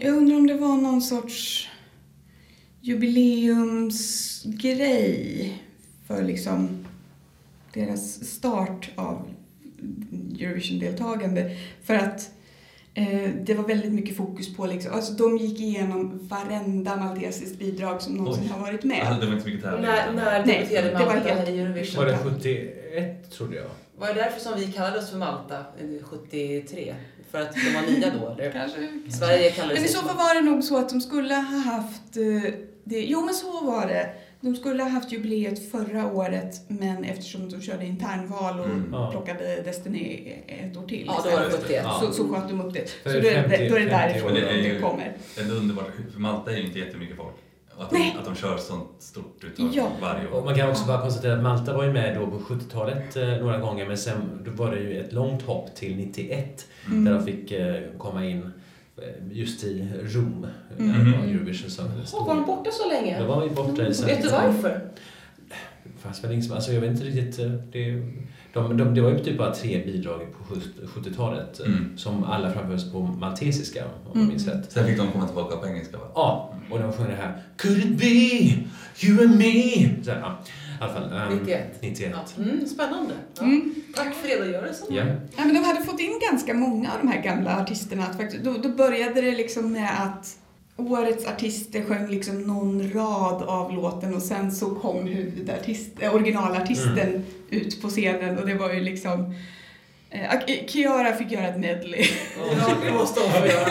jag undrar om det var någon sorts jubileumsgrej för liksom deras start av Eurovision-deltagande. För att eh, det var väldigt mycket fokus på liksom, alltså de gick igenom varenda maltesiskt bidrag som någonsin Oj. har varit med. Det var inte mycket tävling. när när Nej, debuterade Malta helt- i Eurovision? Var det 71 trodde jag? Var det därför som vi kallade oss för Malta eh, 73? För att de var nya då, eller? Kanske. Sverige kallade Men i så fall var det nog så att de skulle ha haft eh, det. Jo, men så var det. De skulle ha haft jubileet förra året, men eftersom de körde internval och Mm. Plockade Destiny ett år till Ja, då var det istället, 71. Ja. så, så sköt de upp det. För så då är, 50 det, då är det 50 därifrån. Det är det, kommer. Det är underbart, för Malta är ju inte jättemycket folk. Och Att de, att de kör sånt stort uttag Ja. varje Och år. man kan också bara konstatera att Malta var ju med då på 70-talet eh, några gånger men sen då var det ju ett långt hopp till 91 Mm. där de fick eh, komma in just i Rom. Mm. Där var Eurovision så Åh, var de borta så länge? Då var vi borta i Vet du varför? Det fanns väl ingen alltså jag vet inte riktigt. eh, Det, de, de, det var ju typ bara tre bidrag på 70-talet eh, Mm. som alla framfördes på maltesiska om jag Mm. minns rätt. Sen fick de komma tillbaka på engelska va? Ja, och de sjöng det här Could it be you and me? Så, här, ja, alla fall. ehm, 91. 91. Ja. Mm, spännande. Ja. Mm. Tack för redogörelsen. Ja. Ja, men de hade fått in ganska många av de här gamla artisterna. Att faktiskt, då, då började det liksom med att årets artister sjöng liksom någon rad av låten och sen så kom huvudartist, äh, originalartisten ut på scenen och det var ju liksom eh, Kiara fick göra ett medley. Ja, det måste hon göra.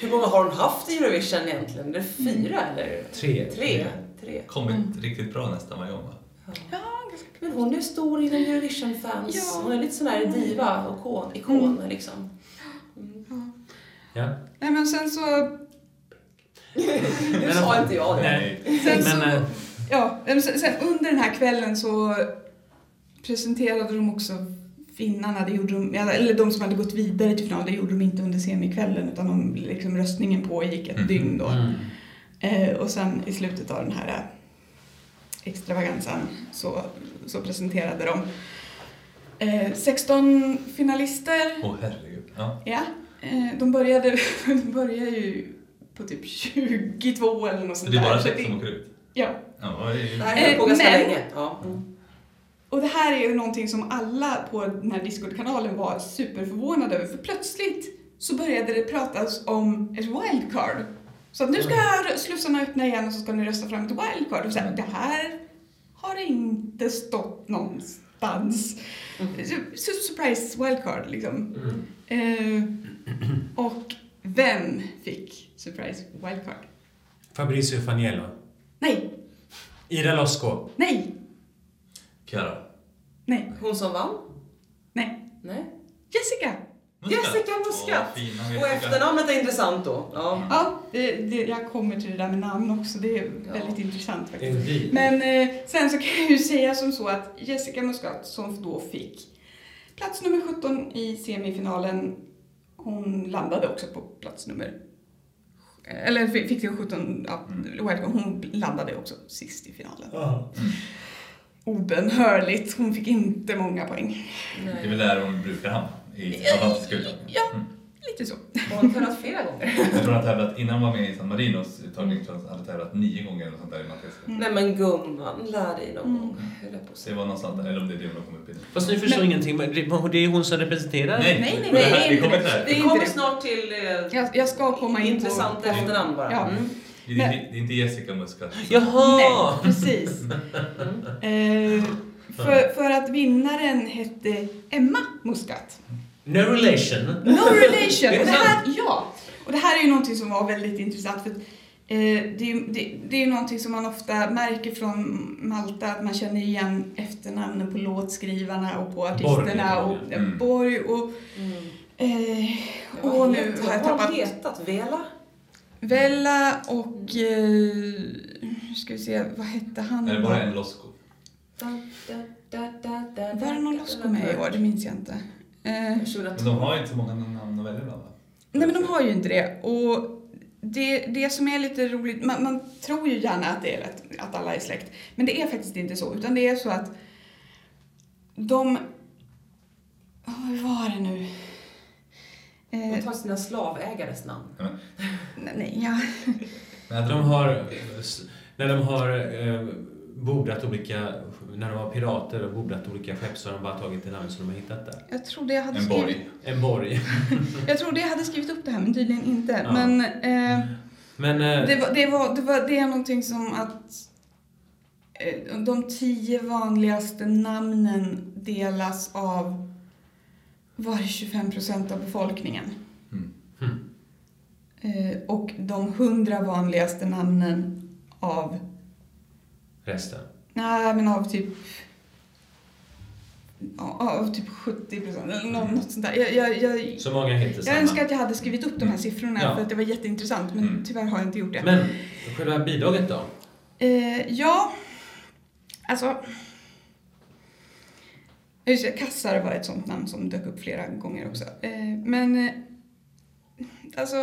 Hur många har hon haft i Eurovision egentligen? Är det fyra eller? Tre. Tre? Tre. Kommit riktigt bra nästan varje gång va? Ja, Men hon är stor inom Eurovision-fans. Ja. Hon är lite sån här diva och ikon, ikon liksom. Ja. Nej men sen så, <laughs> Nu sa inte jag det. Nej. sen så Men, eh, ja, sen, under den här kvällen så presenterade de också finnarna, det gjorde de, eller de som hade gått vidare till final, det gjorde de inte under semikvällen utan de, liksom, röstningen pågick ett Mhm. dygn då. mm. Eh, och sen i slutet av den här extravagansan så, så presenterade de eh, 16 finalister. Åh herregud. Ja. Ja, eh, de började, <laughs> de började ju på typ 22 eller något Så sånt det är bara där. Så sex som åker ut? Ja, Ja, det är på ganska länge. Ja. Mm. och det här är ju någonting som alla på den här Discord-kanalen var superförvånade över för plötsligt så började det pratas om ett wildcard. Så att nu ska slussarna öppna igen och så ska ni rösta fram ett wildcard. Och så här, det här har inte stått någonstans. Su- Surprise wildcard liksom. Mm. Eh, och vem fick surprise wildcard? Fabrizio Faniello. Nej, Ida Losco. nej, Chiara. nej, Hon som vann? nej. Nej. Jessica! Jessica Muscat. Fina Och efternamnet är intressant då. Ja. Ja, det, det, jag kommer till det där med namn också. Det är Ja. väldigt intressant faktiskt. Men eh, sen så kan jag ju säga som så att Jessica Muscat som då fick plats nummer 17 i semifinalen, hon landade också på plats nummer Eller fi- fick till 17, ja, wildcard. Hon landade också sist i finalen. Obönhörligt. Hon fick inte många poäng. Det är väl där hon brukar hamna, i utövning. Ja, lite så. Hon har tävlat flera gånger. Jag tror hon har tävlat, innan hon var med i San Marinos uttagning, hon hade tävlat nio gånger eller sånt där i Maltesiska. Nej men gumman, lär dig någon Mm. gång. att Det var någonstans där, eller om det är det hon har kommit upp i. Fast ni förstår ingenting. men Det det är hon som representerar. Nej, nej, nej, det är vi inte kommer det. till det. Det Vi är kommer inte snart till eh, Jag, jag ska komma in intressant på efternamn bara. Ja. Mm. Det är, det är inte Jessica Muscat. Jaha! Nej, precis. Eh, för, för att vinnaren hette Emma Muscat. No relation. No relation! Är det Och det här, ja! Och det här är ju någonting som var väldigt intressant för att, eh, det, är- det, det är ju någonting som man ofta märker från Malta, att man känner igen efternamnen på låtskrivarna och på artisterna. Borg, och, mm. Borg och... Mm. Eh, och nu heter- har jag vad har tappat... hetat? Vela? Vella och... Eh, ska vi se, vad hette han? Eller bara en Losco. Var det någon Losco med i år? Det minns jag inte. Eh, 2012. Men de har ju inte så många namn att välja bland va? Nej men de har ju inte det. Och det, det som är lite roligt, man, man tror ju gärna att det är rätt, att alla är släkt. Men det är faktiskt inte så, utan det är så att de... Oh, vad var det nu? Eh, tar sina slavägares namn. nej, nej, ja. Jag De har, när de har eh, bordat olika, när de var pirater och bordat olika skepp så har de bara tagit det namn som de har hittat där. Jag trodde jag hade En skrivit... borg. En borg. <laughs> Jag trodde jag hade skrivit upp det här, men tydligen inte. Ja. Men eh, Men eh, det, var, det, var, det, var, det är någonting som att eh, de tio vanligaste namnen delas av var 25 procent av befolkningen. Mm. Hmm. Eh, och de hundra vanligaste namnen av, resten. Nej men av typ av typ 70 procent eller nå- något sånt där. Jag, jag, jag, Så många heter jag samma. önskar att jag hade skrivit upp de här siffrorna Ja. för att det var jätteintressant men Mm. tyvärr har jag inte gjort det. Men själva bidraget då? Eh, ja, alltså... Just det, Kassar var ett sånt namn som dök upp flera gånger också. Eh, men, eh, alltså...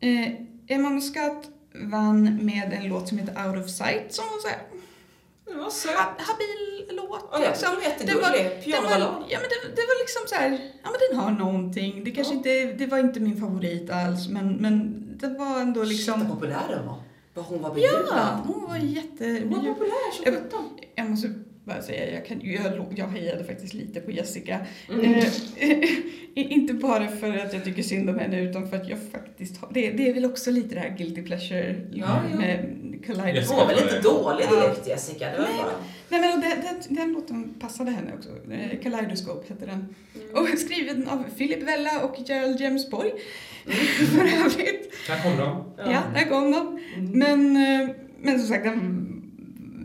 Eh, Emma Muscat vann med en låt som heter Out of Sight som var så här, Det var söt. ha- habil låt. Ja, liksom. Den var- jättegullig. Den var, ja, men det, det var liksom så här, ja men den har någonting. Det kanske Ja. inte, det var inte min favorit alls men, men det var ändå Shit, liksom... vad populär den var. Vad hon var Ja, bejublad. hon var jätte... Hon var populär som sjutton. Jag måste bara säga, jag, kan, jag, jag hejade faktiskt lite på Jessica. Mm. Eh, <laughs> inte bara för att jag tycker synd om henne utan för att jag faktiskt har, det, det är väl också lite det här guilty pleasure Ja, ja. med. Jessica Hon var väl inte dålig Ja. direkt Jessica? Det var Nej, bara... Nej men den, den, den låten passade henne också. Eh, Kaleidoscope hette den. Mm. Och skriven av Philip Vella och Gerald James Borg. <laughs> för övrigt. Här kommer de. Ja, där kom de. Mm. Men, eh, men som sagt, den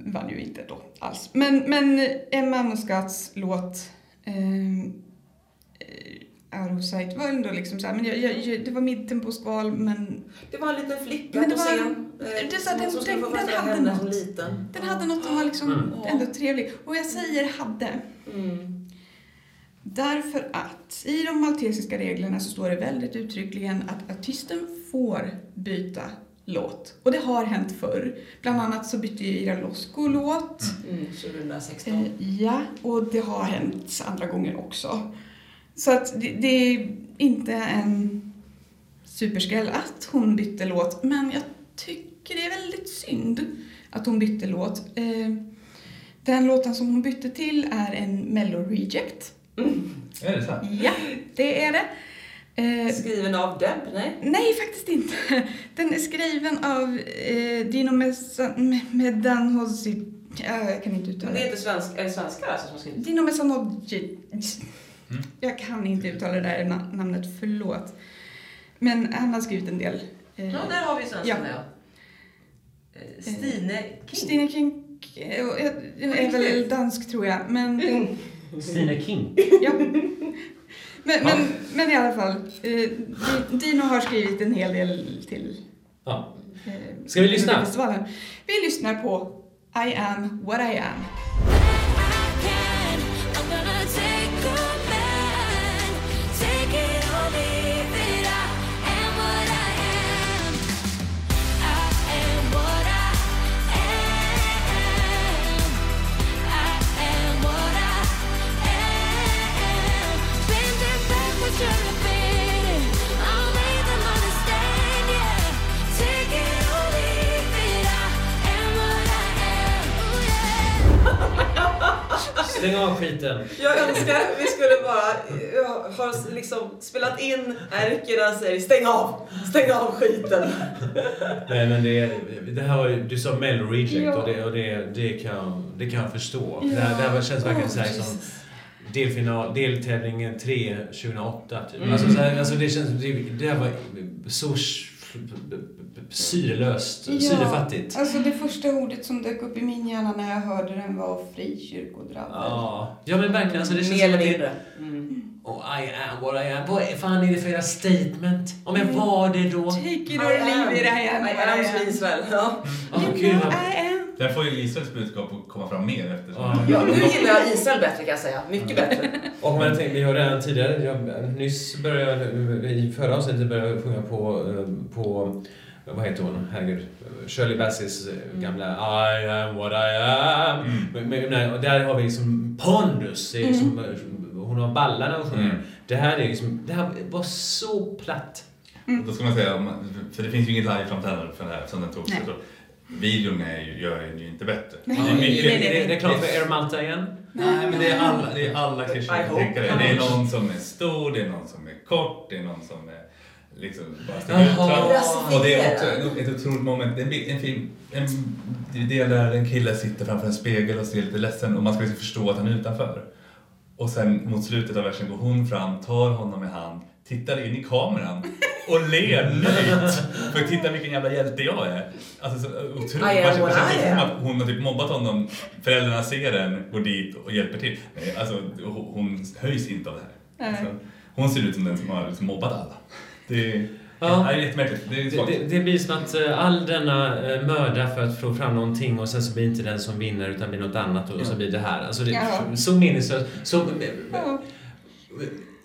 vann ju inte då alls. Men, men Emma Muscats låt eh, Out of Sight var ändå liksom så här, men jag, jag, jag, det var midtemposkval men Det var en liten flicka Men det på var- scen. eh, det så att den- den- den hade något. liten. den hade något som var liksom Mm. ändå trevlig. Och jag säger hade, Mm. därför att i de maltesiska reglerna så står det väldigt uttryckligen att artisten får byta låt. Och det har hänt förr. Bland annat så bytte ju Ira Losco låt. Mm, 2016. Eh, ja, och det har hänt andra gånger också. Så att det, det är inte en superskräll att hon bytte låt, men jag tycker det är väldigt synd att hon bytte låt. Eh, den låten som hon bytte till är en Mello Reject. Är det sant? Ja, det är det. Eh, Skriven av Deb? Nej? nej, faktiskt inte. <laughs> Den är skriven av eh, Dino Medanhosi... Ja, Jag kan inte uttala Det är det. inte svensk, är det svenskar alltså som har skrivit? Dino Mesanodji. Mm. Jag kan inte uttala det där na- namnet, förlåt. Men han har skrivit en del. eh, Ja, där har vi svenskarna ja. Eh, Stine King. Stine King eh, är väl dansk tror jag, men... <laughs> Stina King. ja. Men, men, men i alla fall, eh, Di- Dino har skrivit en hel del till Ja. eh, Ska vi lyssna? festivalen. Vi lyssnar på I am what I am. I'm gonna Stäng av skiten. Jag önskar vi skulle bara eh, ha liksom spelat in Erkina säger stäng av, stäng av skiten. Nej men det, det här var ju, du sa Mello Reject Ja. och, det, och det, det, kan, det kan jag förstå. Ja. Det, här, det här känns verkligen Åh, så här som delfinal, deltävling 3 2008 typ. Mm. Alltså, så här, alltså det känns, det, det här var så syrelöst, syrefattigt. Alltså det första ordet som dök upp i min hjärna när jag hörde den var frikyrkodrabbad. Ja, ja men verkligen. Alltså, det känns Mer eller som att det- mindre. Mm. Och I am what I am. Vad är- fan är det för era statement? Om jag var det då? Take it or leave it, I am I what am I som am. Israel. Ja. Åh, You gud, know vad- I am. Där får ju Israels budskap att komma fram mer eftersom... Ja. ja, nu gillar jag Israel bättre kan jag säga. Mycket bättre. Och man tänkte, vi har redan tidigare, jag, nyss började jag, i förra avsnittet började jag sjunga på, eh, på vad heter hon? Herregud. Shirley Bassey's eh, gamla I am what I am. Mm. Men, men, nej, och där har vi liksom pondus. Det är liksom, eh, hon har ballarna och sjunger. Mm. Det här är liksom, det här var så platt. Och Då ska man säga, för det finns ju inget live-framträdande för det här som den togs. Videon är ju, gör den ju inte bättre. Nej. Det är mycket, Nej, Är det reklam för Air Malta igen? Nej, men det är alla, det är alla klyschor. Det är någon som är stor, det är någon som är kort, det är någon som är liksom bara sticker ut. Och det är också ett, otroligt moment. Det är en, en film, en del där en kille sitter framför en spegel och ser lite ledsen och man ska liksom förstå att han är utanför. Och sen mot slutet av versen går hon fram, tar honom i hand, tittar in i kameran och ler nöjt. <laughs> För titta vilken jävla hjälte jag är. Alltså så otroligt. Man känner som att hon har typ mobbat honom. Föräldrarna ser den, går dit och hjälper till. Nej, Alltså hon höjs inte av det här. Alltså, hon ser ut som den som har liksom mobbat alla. Det är, Ja. det är jättemärkligt. Det är Det, det, blir som att eh, all denna eh, möda för att få fram någonting och sen så blir inte den som vinner utan blir något annat och, och så blir det här. Alltså det, Ja. Så meningslöst. Så eh, Ja.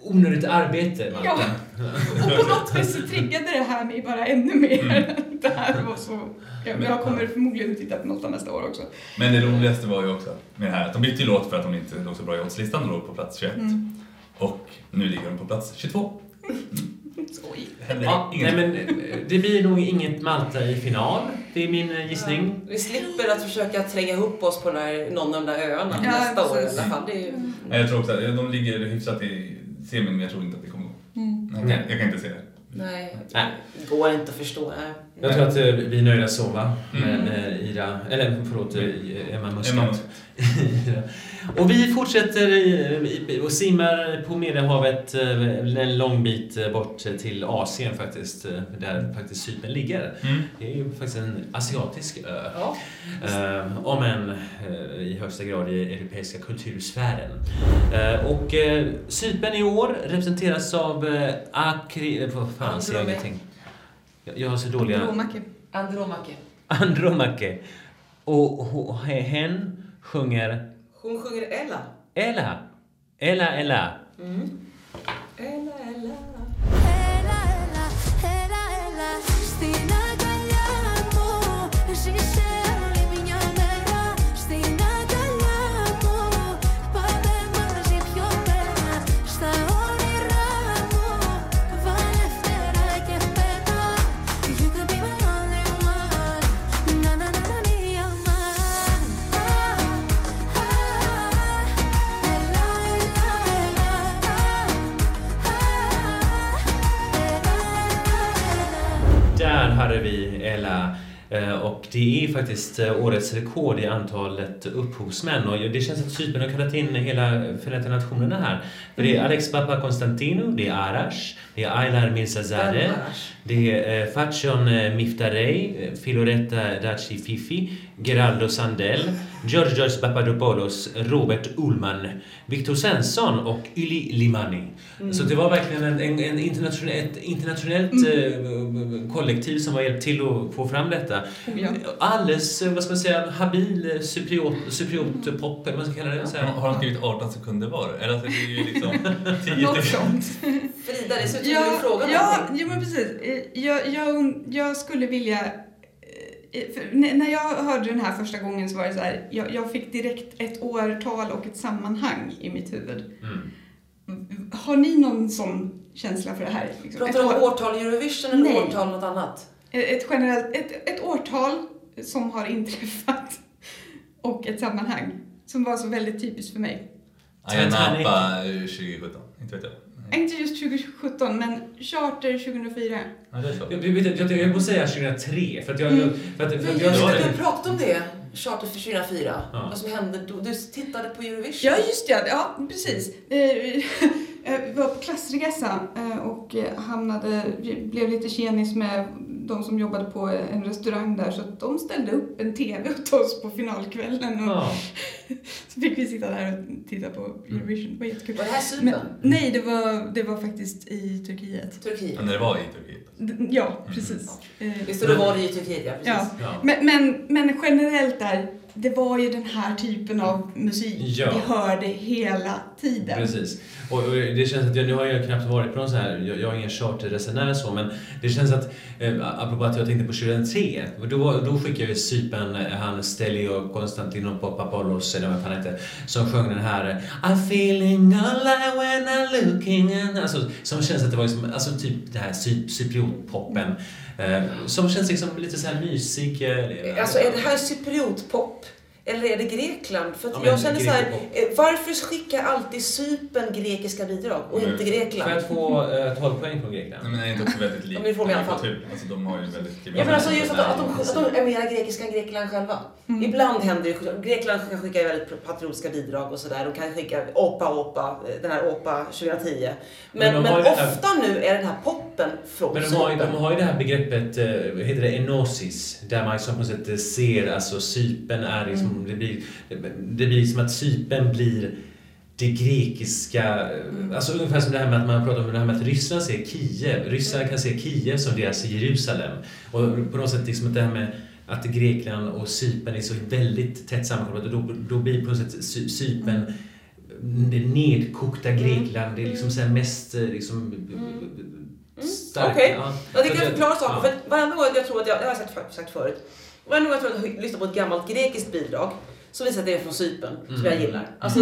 onödigt arbete, Marta. Ja. Och på något vis så triggade det här mig bara ännu mer. Mm. <laughs> Det här var så... Jag, jag kommer förmodligen att titta på något nästa år också. Men det roligaste var ju också med det här att de bytte ju låt för att de inte låg så bra i oddslistan. De låg på plats 21. Mm. Och nu ligger de på plats 22. <laughs> Skoj. Ja, nej, men eh, det blir nog inget Malta i final. Det är min eh, gissning. Vi slipper att försöka tränga ihop oss på den här, någon av de där öarna Ja, nästa år i precis. alla fall. Det är ju... Nej, Jag tror också att de ligger hyfsat i semin men jag tror inte att det kommer gå. Mm. Jag kan, jag kan inte se det. Nej, Nej. det går inte att förstå. Nej. Jag tror att eh, vi är nöjda så va? Med, Mm. med Ira, eller förlåt, eh, Emma Muscat. Emma. <laughs> och vi fortsätter och simmar på Medelhavet eh, en lång bit eh, bort till Asien faktiskt, eh, där faktiskt Cypern ligger. Mm. Det är ju faktiskt en asiatisk ö. Ja. Eh, om än i högsta grad i europeiska kultursfären. Eh, och Cypern i år representeras av Akri... Vad fan ser jag ingenting? Jag, jag har så dåliga... Blåmacka. Andromake. Andromake. Och hen sjunger Hon sjunger Ella. Ella. Ella, Ella. Mm. Och det är faktiskt eh, årets rekord i antalet upphovsmän. Och det känns att Cypern har kallat in hela Förenta Nationerna här. För det är Alex Papa Konstantino, det är Arash, det är Aylar Mirzazadeh? Det är eh, Facion eh, Miftarey, eh, Filoretta Daci Fifi, Geraldo Sandell, Georgios Papadopoulos, Robert Ullman, Victor Svensson och Yli Limani. Så det var verkligen en, en, en internationell, ett internationellt eh, kollektiv som har hjälpt till att få fram detta. Ja. Alldeles, vad ska man säga, habil eh, cypriot, cypriot pop, eller vad man ska kalla det. Så här. Har de skrivit 18 sekunder var? Eller alltså, det är ju liksom <laughs> 10 Något sånt. Frida, det som du Ja, ja, ja, men precis. Eh, Jag, jag, jag skulle vilja... eh, n- När jag hörde den här första gången så var det så här, jag, jag fick direkt ett årtal och ett sammanhang i mitt huvud. Mm. Har ni någon sån känsla för det här? Liksom? Pratar du ett, om år, årtal i Eurovision eller Nej. årtal något annat? ett, generellt, ett, ett årtal som har inträffat <laughs> och ett sammanhang. som var så väldigt typiskt för mig. Napa eh, 2017. Inte vet jag. Inte just 2017, men Charter 2004. Ja, det är så. Jag, jag, jag, jag, måste säga 2003, för att jag... Mm. För att, för Men att jag jag, tyckte det. du pratade om det, Charter för 2004. Ja. Vad som hände då. Du tittade på Eurovision. Ja, just det. Ja, precis. Eh, Jag var på klassresa eh, och eh, hamnade, blev lite tjenis med de som jobbade på en restaurang där så att de ställde upp en TV åt oss på finalkvällen och ja. <laughs> så fick vi sitta där och titta på Eurovision. Det var jättekul. Var det här Men, Cypern? nej, det var, det var faktiskt i Turkiet. Turkiet? Ja, när det var i Turkiet. Ja, precis. Eh, Visst, då var det i Turkiet, ja. Precis. Ja. Ja. Men, men, men generellt där, det var ju den här typen av musik Ja. vi hörde hela tiden. Precis. Och, och det känns att jag, nu har jag knappt varit på någon sån här, jag, jag är ingen charterresenär så, men det känns att, eh, apropå att jag tänkte på 2003, och då, då skickade jag ju Cypern, eh, han Stelio Konstantino Papapoulos, eller vad fan heter, som sjöng den här eh, I'm feeling alive when I'm looking and... Alltså, som känns att det var liksom, alltså typ det här cyp, cypriotpoppen, eh, Eh, som känns liksom lite så här mysig. Eh, alltså är det här cypriotpop? Eller är det Grekland? För att Ja, jag känner så här, eh, varför skickar alltid Cypern grekiska bidrag och Men- inte För Grekland? att få eh, 12 poäng från Grekland. Nej, men är det inte också väldigt likt Ja, men det får vi i alla fall. kultur? Alltså de har ju väldigt... Ja men alltså just att, att, de, att de är mer grekiska än Grekland själva. Mm. Ibland händer det Grekland kan skicka väldigt patriotiska bidrag och sådär. De kan skicka Opa Opa, eh, den här Opa 2010. Men, Men men, de det här- ofta nu är den här poppen från Men de har, ju, de har ju det här begreppet, eh, heter det, enosis, där man på något sätt ser, alltså Cypern är liksom, Mm. Det blir, det blir som att Cypern blir det grekiska, Mm. alltså ungefär som det här med att man pratar om det här med att Ryssland ser Kiev, ryssarna kan se Kiev som deras Jerusalem. Och på något sätt liksom att det här med att Grekland och Cypern är så väldigt tätt sammankopplat och då, då blir på något sätt Cy- Cypern det nedkokta Grekland, det är liksom så här mest eh, liksom, starkt. Okej. ja. Ja, det kan förklara saker. ja. För varenda gång jag tror att jag, det har jag sagt, sagt förut. Gång jag tror att jag lyssnar på ett gammalt grekiskt bidrag så visar att det är från Cypern, som Mm. jag gillar. Alltså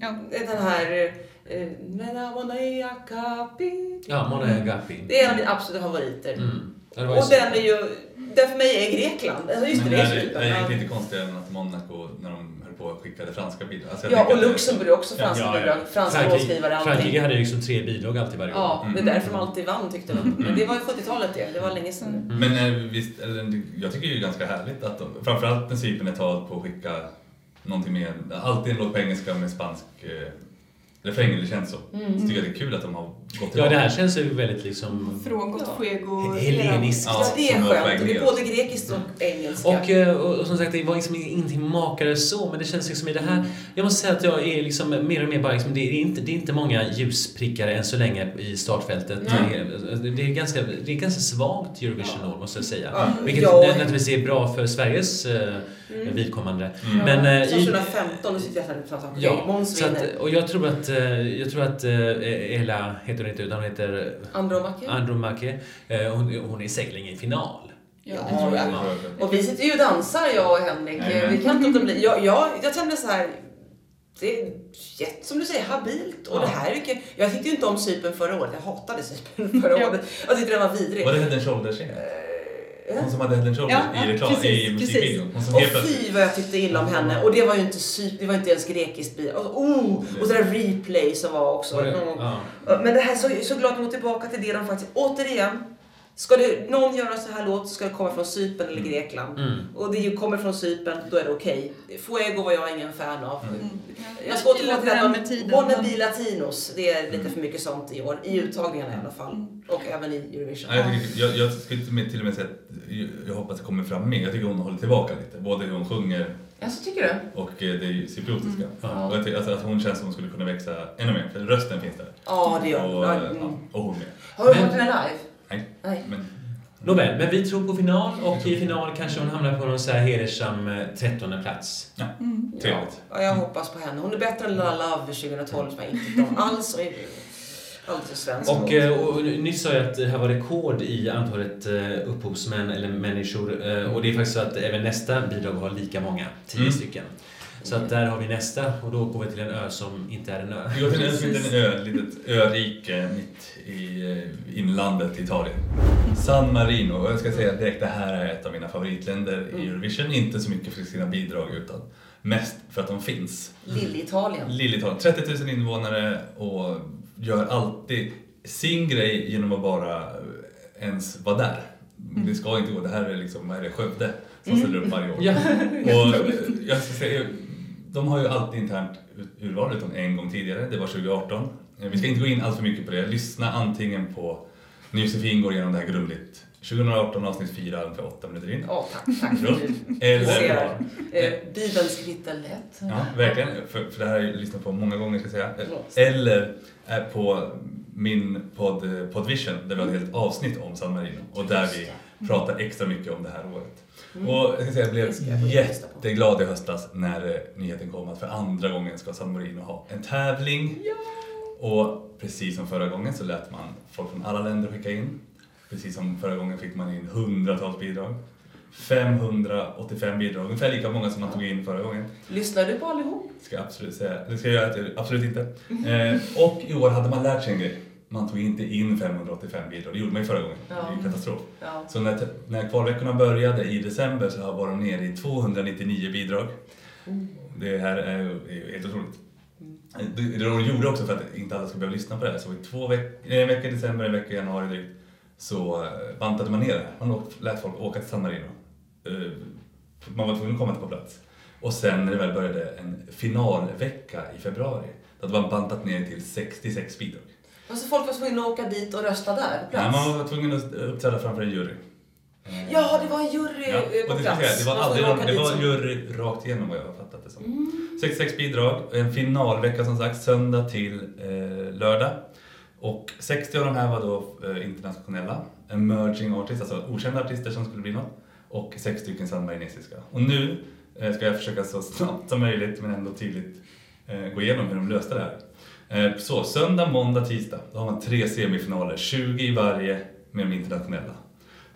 Ja. den här... eh, Mena Monaia Kapi. Ja, Agapi. Det är en av mina absoluta favoriter. Mm. Det Och så. den är ju... Den för mig är Grekland. Alltså just det, Men det är är det, är det ja. inte konstigare än att Monaco, när de höll på, skickade franska bidrag? Alltså, Ja, och det- Luxemburg också franska Ja, ja, bidrag. Franska Frankrike, låtskrivare, Frankrike allting. hade ju liksom tre bidrag alltid varje år. Ja, det är Mm. därför de alltid vann tyckte de. Men det var ju 70-talet det. Det var länge sedan. Mm. Men eh, visst, eller, jag tycker det är ganska härligt att de, framförallt när Cypern är tal på att skicka någonting mer, alltid en låt på engelska med spansk eh, refräng, det känns så. Mm. Så tycker jag det är kul att de har gått Ja, det här känns ju väldigt liksom... Frångått Ja. Fuego. Heleniskt. Ja, det är skönt. Det är både grekiskt och engelska. Och, eh, och, och som sagt, det var liksom ingenting makare så, men det känns liksom i det här... Jag måste säga att jag är liksom mer och mer bara liksom, det är inte, det är inte många ljusprickar än så länge i startfältet. Det är, det är ganska, det är ganska svagt Eurovision-år, måste jag säga. Ja. Vilket Ja. naturligtvis är bra för Sveriges eh, vidkommande. Mm. Men, eh, i- 2015, nu sitter jag här och pratar om Ja, Måns vinner. och jag tror att, eh, jag tror att eh, Ela heter hon inte utan hon heter Andromache. Andromache. Hon, hon är säkert i final. Ja, Ja, det tror jag. Ja. Och vi sitter ju och dansar, jag och Henrik. Vi kan inte låta bli. Jag, jag, jag kände så här. Det är jätte, som du säger, habilt. Och Ja. det här är mycket, Jag tyckte ju inte om Cypern förra året. Jag hatade Cypern <laughs> förra Ja. året. Jag tyckte den var vidrig. Var det Shoulders? Eh, Hon som hade and Shoulders Ja, i reklam, precis, i musikvideon. Och fy vad jag tyckte illa om henne. Och det var ju inte det var inte ens grekiskt bidrag. Och, oh, och det där replay som var också. Det- ja. Men det här, så, så glad att de går tillbaka till det de faktiskt... Återigen, ska det, någon göra så här låt så ska det komma från Cypern eller Grekland. Mm. Och det kommer från Cypern, då är det okej. Fuego var jag ingen fan av. Mm. Jag ska återgå till det här. Wannabe Latinos, det är lite för mycket sånt i år. I uttagningarna i alla fall. Och även i Eurovision. Ja, jag, tycker, jag, jag skulle till och med- säga att jag, jag hoppas det kommer fram mer. Jag tycker hon håller tillbaka lite. Både hur hon sjunger Ja, så tycker du? och eh, det cypriotiska. Ja. Och jag tycker, alltså, att hon känns som hon skulle kunna växa ännu mer. För rösten finns där. Ja, det gör hon. Och, Ja, eh, mm. ja, och hon med. Har du hört henne live? Nej, Nej. men... Nåväl, men vi tror på final och i final kanske hon hamnar på någon så här hedersam eh, trettonde plats. Mm. Trevligt. Ja, jag hoppas på henne. Hon är bättre än La Love 2012 som jag inte tyckte om alls. Och är alldeles för svensk. Och, eh, och nyss sa jag att det här var rekord i antalet eh, upphovsmän eller människor och det är faktiskt så att även nästa bidrag har lika många, tio Mm. stycken. Så att där har vi nästa och då går vi till en ö som inte är en ö. Vi går till en ö, ett litet <laughs> örike mitt i eh, inlandet i Italien. San Marino. Och jag ska säga direkt, det här är ett av mina favoritländer i Eurovision. Inte så mycket för sina bidrag utan Mest för att de finns. Lill-Italien. Lillitan, 30 000 invånare och gör alltid sin grej genom att bara eh, ens vara där. Det ska inte gå, det här är liksom, vad är det, Skövde som ställer upp varje år. Ja. Och <laughs> jag ska säga, de har ju alltid internt urval utom en gång tidigare, det var 2018. Eh, Vi ska inte gå in allt för mycket på det, lyssna antingen på när Josefin går igenom det här grundligt. 2018 avsnitt 4, ungefär 8 minuter in. Ja, tack, tack. Du Eller, ser. Eh, Bibelns 1. Ja, verkligen. För, för det här har jag lyssnat på många gånger ska jag säga. Eller är på min podd eh, Podvision där vi har ett helt avsnitt om San Marino och där vi pratar extra mycket om det här året. Och jag säga, jag blev Det jag jätteglad i höstas när eh, nyheten kom att för andra gången ska San Marino ha en tävling. Och precis som förra gången så lät man folk från alla länder skicka in. Precis som förra gången fick man in hundratals bidrag. 585 bidrag, ungefär lika många som man tog in förra gången. Lyssnar du på allihop? Ska jag absolut säga. Det ska jag göra, absolut inte. Eh, och i år hade man lärt sig en grej. Man tog inte in 585 bidrag, det gjorde man ju förra gången. Det är Ja. katastrof. Ja. Så när, när kvalveckorna började i december så var de nere i 299 bidrag. Det här är är helt otroligt. Det, det de gjorde också för att inte alla skulle behöva lyssna på det här, så i två veck, en vecka i december, en vecka i januari drygt, så eh, bantade man ner det här. Man lät folk åka till San Marino. Eh, Man var tvungen att komma till på plats. Och sen när det väl började en finalvecka i februari, då hade man bantat ner till 66 bidrag. Alltså folk var tvungna att åka dit och rösta där på Nej, plats? man var tvungen att uppträda framför en jury. Eh, Ja, det var en jury Ja, och på det, plats. det var aldrig någon, det var som- jury rakt igenom vad jag har fattat det som. Mm. 66 bidrag, en finalvecka som sagt, söndag till eh, lördag. Och 60 av de här var då eh, internationella, emerging artists, alltså okända artister som skulle bli något. Och sex stycken sanmarinesiska. Och nu eh, ska jag försöka så snabbt som möjligt, men ändå tydligt, eh, gå igenom hur de löste det här. Eh, så söndag, måndag, tisdag, då har man tre semifinaler, 20 i varje med de internationella.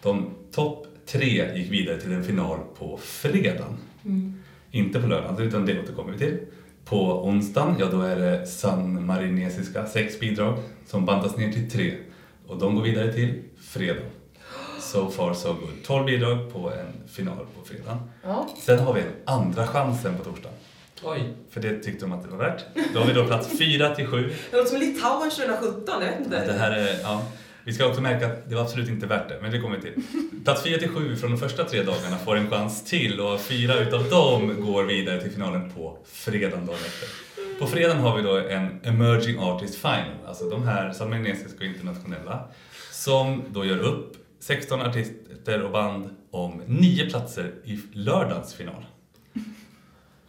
De topp tre gick vidare till en final på fredagen. Inte på lördagen, utan det återkommer vi till. På onsdagen, ja då är det San Marinesiska, sex bidrag som bantas ner till tre. Och de går vidare till fredag. So far so good. 12 bidrag på en final på fredagen. Ja. Sen har vi en andra chansen på torsdagen. Oj. För det tyckte de att det var värt. Då har vi då plats 4 till 7 Det låter som Litauen 2017, jag vet inte. det här är, ja. Vi ska också märka att det var absolut inte värt det, men det kommer vi till. Plats 4 till 7 från de första tre dagarna får en chans till och fyra utav dem går vidare till finalen på fredagen dagen efter. På fredagen har vi då en Emerging Artist Final, alltså de här salminesiska och internationella, som då gör upp 16 artister och band om nio platser i lördagens final.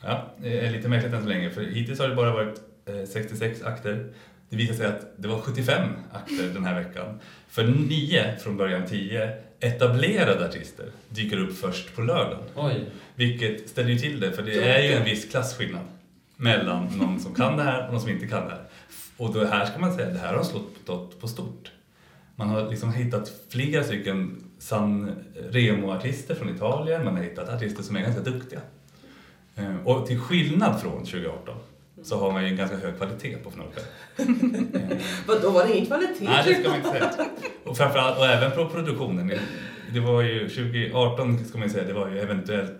Ja, det är lite märkligt än så länge, för hittills har det bara varit eh, 66 akter. Det visar sig att det var 75 akter den här veckan. För nio, från början 10, etablerade artister dyker upp först på lördagen. Oj. Vilket ställer ju till det, för det är ju en viss klasskillnad mellan någon som kan det här och någon som inte kan det här. Och då här ska man säga, det här har slått på stort. Man har liksom hittat flera stycken San Remo-artister från Italien, man har hittat artister som är ganska duktiga. Eh, Och till skillnad från 2018 så har man ju en ganska hög kvalitet på finalkvällen. <laughs> Vadå, var det ingen kvalitet? Nej, det ska man inte säga. Och framförallt, och även på produktionen. Det- var ju 2018 ska man ju säga, det var ju eventuellt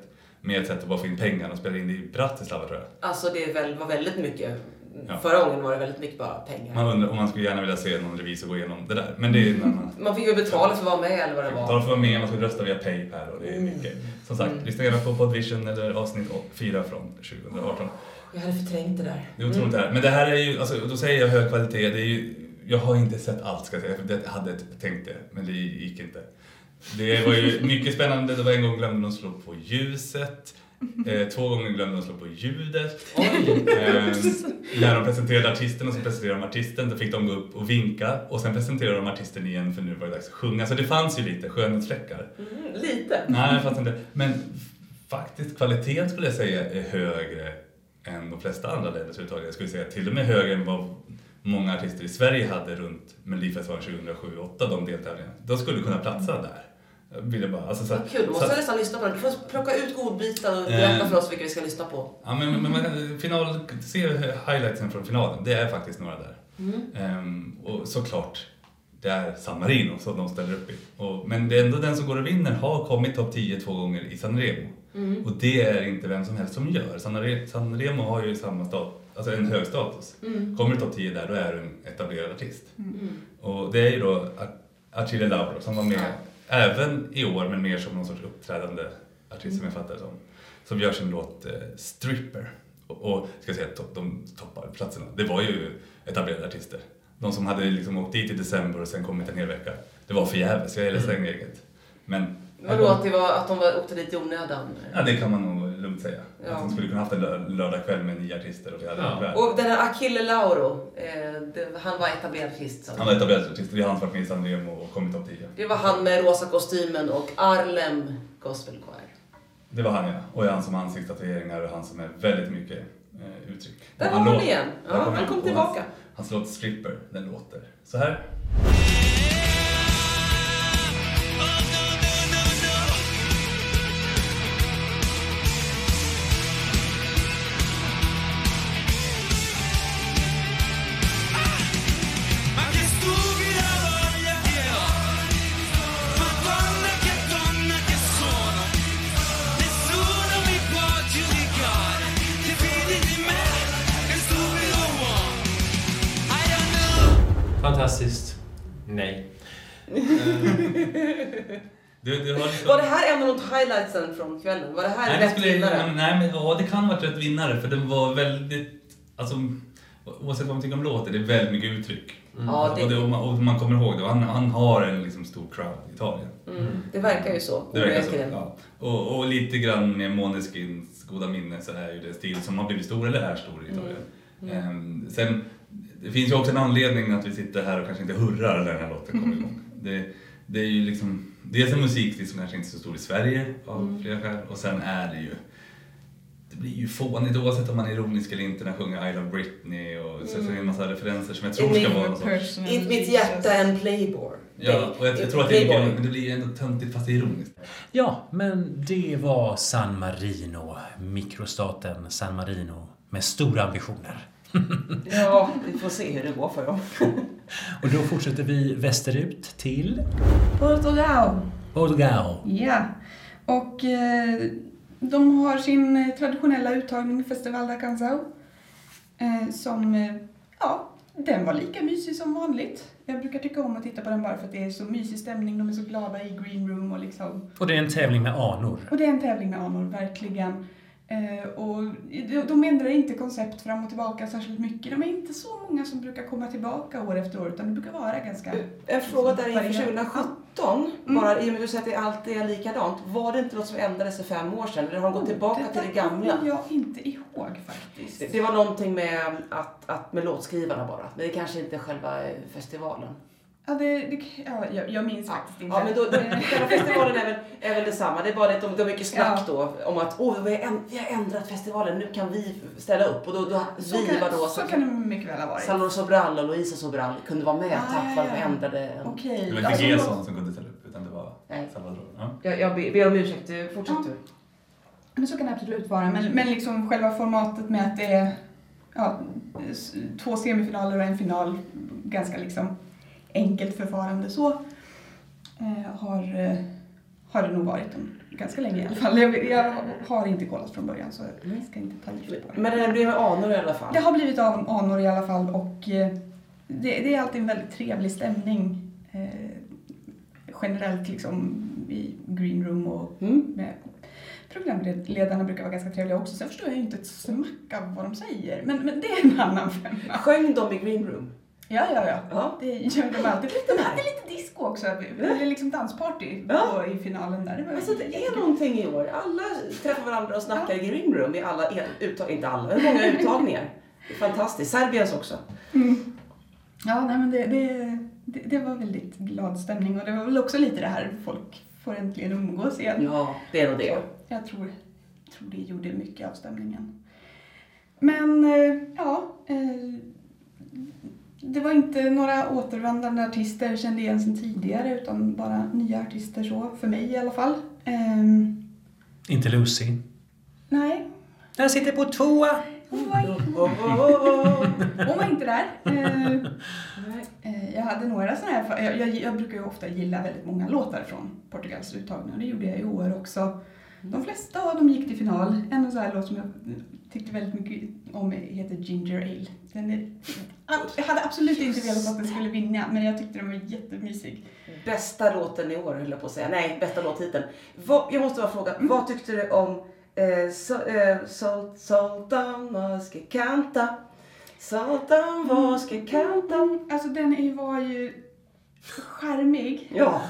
mer ett sätt att bara få in pengar och spela in det i Bratislava tror jag. Alltså det var väldigt mycket. Ja. Förra gången var det väldigt mycket bara pengar. Man undrar om man skulle gärna vilja se någon revisor gå igenom det där. Men det är annan... <laughs> Man fick ju betala för att vara med eller vad det Betala var. för att vara med, man ska rösta via Paypal och det är mycket. Som sagt, lyssna gärna på Podvision eller avsnitt 4 från 2018. Jag hade förträngt det där. Det är otroligt det här. Men det här är ju, alltså, då säger jag hög kvalitet, det är ju, jag har inte sett allt ska jag säga, för det jag hade tänkt det, men det gick inte. Det var ju mycket spännande, det var en gång glömde de slå på ljuset, eh, två gånger glömde de slå på ljudet. Eh, när de presenterade artisten och så presenterade de artisten, då fick de gå upp och vinka och sen presenterade de artisten igen för nu var det dags att sjunga. Så det fanns ju lite skönhetsfläckar. Mm, lite. Nej, det fanns inte. Men faktiskt kvaliteten skulle jag säga är högre än de flesta andra länders uttag. Jag skulle säga till och med högre än vad många artister i Sverige hade runt Melodifestivalen 2007-2008, de deltävlingarna. De skulle kunna platsa där. Jag ville bara, alltså så, Vad kul, då måste så- jag nästan lyssna på den. Du får plocka ut godbitar och berätta för oss vilka vi ska lyssna på. Ja, men, men, men final, se highlightsen från finalen, det är faktiskt några där. Mm. Ehm, och såklart, det är San Marino som de ställer upp i. Och, men det är ändå den som går och vinner har kommit topp 10 två gånger i San Remo. Mm. Och det är inte vem som helst som gör. Sanre- Sanremo har ju samma stat, alltså en hög status. Mm. Kommer du topp 10 där, då är du en etablerad artist. Mm. Och det är ju då Achille Lauro som var med även i år, men mer som någon sorts uppträdande artist som jag fattar det som. Som gör sin låt eh, Stripper. Och, och ska säga att to- de toppar platserna. Det var ju etablerade artister. De som hade liksom åkt dit i december och sen kommit en hel vecka. Det var förgäves, jag är ledsen eget. Men Vadå, att, det var, att de var, åkte dit i onödan? Ja, det kan man nog lugnt säga. Ja. Att de skulle kunna haft en lö- lördagkväll med nio artister och vi hade Ja. Och den här Achille Lauro, eh, det, han var etablerad artist. Han var etablerad artist, vi har hans varit med i och kommit topp 10. Det var han med rosa kostymen och Arlem Gospel Choir. Det var han ja. Och hans som har ansiktstatueringar och han som är väldigt mycket eh, uttryck. Där var han låt- igen. Ja, kom han kom Och tillbaka. Hans, hans låt Stripper, den låter så här. Fantastiskt. Nej. Du, du har liksom... <laughs> Var det här en av de highlightsen från kvällen? Var det här Nej, det rätt skulle, vinnare? nej, men ja, det kan ha varit rätt vinnare för den var väldigt, alltså oavsett vad man tycker om låten, det är väldigt mycket uttryck. Ja, det- och, det, och, man, och man kommer ihåg det, han, han har en liksom stor crowd i Italien. Mm, det verkar ju så. Det verkar så. Ja. Och, och lite grann med Måneskins goda minne så är ju det stil som har blivit stor, eller är stor i Italien. Ehm, sen, det finns ju också en anledning att vi sitter här och kanske inte hurrar när den här låten kommer igång. Det, det är ju liksom, dels en musikstil som kanske inte är så stor i Sverige av flera skäl och sen är det ju det blir ju fånigt oavsett om man är ironisk eller inte när han sjunger I love Britney och så, så är det en massa referenser som jag tror ska vara. Personal I mitt hjärta en playboy. Ja, och jag, jag tror att det är, men det blir ändå töntigt fast det är ironiskt. Ja, men det var San Marino, mikrostaten San Marino med stora ambitioner. Ja, vi får se hur det går för dem. Och då fortsätter vi västerut till Portugal. Portugal. Ja. Och eh, de har sin traditionella uttagning Festival da Canção. Eh, som, eh, ja, den var lika mysig som vanligt. Jag brukar tycka om att titta på den bara för att det är så mysig stämning. De är så glada i green room och liksom. Och det är en tävling med anor. Och det är en tävling med anor, verkligen. Eh, och de- ändrar inte koncept fram och tillbaka särskilt mycket. De är inte så många som brukar komma tillbaka år efter år, utan det brukar vara ganska... En fråga där inför varierat. 2017, Mm. bara i och med att du säger att det alltid är likadant. Var det inte något som ändrades för fem år sedan? Eller har de gått tillbaka till det gamla? kommer jag inte ihåg faktiskt. Det, det var någonting med, att, att, med låtskrivarna bara. Men det kanske inte är själva eh, festivalen. Ja, det, det, ja, jag, jag minns faktiskt inte. Ja, men då, då, festivalen är väl, är väl detsamma. Det är bara det att de, de mycket snack Ja. då om att åh, vi, har vi har ändrat festivalen, nu kan vi ställa upp. Och då, då så, vi kan, var då så kan det mycket väl ha varit. Salvador Sobral och Louisa Sobral kunde vara med Ah, tack ja, vare att de ja. ändrade. Okej. Det var inte alltså, Gesson som kunde ställa upp utan det var Nej. Salvador. Ja. Jag, jag ber ber om ursäkt, fortsätt Ja. du. Men så kan det absolut vara. Men, men liksom själva formatet med att det är ja, två semifinaler och en final, ganska liksom enkelt förfarande så, eh, har, eh, har det nog varit om ganska länge i alla fall. Jag, jag har inte kollat från början så jag ska inte ta gift på det. Men det blev med anor i alla fall. Det har blivit av anor i alla fall och eh, det, det är alltid en väldigt trevlig stämning generellt liksom i green room och Mm. med programledarna brukar vara ganska trevliga också. Sen förstår jag ju inte ett smack av vad de säger, men, men det är en annan femma. Sjöng de i Green Room? Ja, ja, ja. Ja. Det gör de alltid. De hade lite disco också, eller liksom dansparty Ja. i finalen där. Det Alltså det är jättekul. någonting i år. Alla träffar varandra och snackar i Green Room i alla e- uttag, inte alla, men många uttagningar. Det är fantastiskt. Serbiens också. Mm. Ja, nej, men det, det, det, det var väldigt glad stämning och det var väl också lite det här folk får äntligen umgås igen. Ja, det är nog det. Jag tror, tror det gjorde mycket av stämningen. Men eh, ja, eh, det var inte några återvändande artister jag kände igen sedan tidigare utan bara nya artister så, för mig i alla fall. Ehm, Inte Lucy. nej, Den sitter på tvåa. hon var, hon var inte där. <laughs> Jag hade några sådana här, jag, jag, jag brukar ju ofta gilla väldigt många låtar från Portugals uttagning och det gjorde jag i år också. De flesta av dem gick till final. En sån här låt som jag tyckte väldigt mycket om heter Ginger Ale. Den är, jag hade absolut inte velat att den skulle vinna, men jag tyckte den var jättemysig. Bästa låten i år höll jag på att säga. Nej, bästa låttiteln. Vad, jag måste bara fråga, Mm. vad tyckte du om eh, so, eh, sol, Sultan ska kanta? Sultan ska kanta? Alltså den var ju charmig, Ja,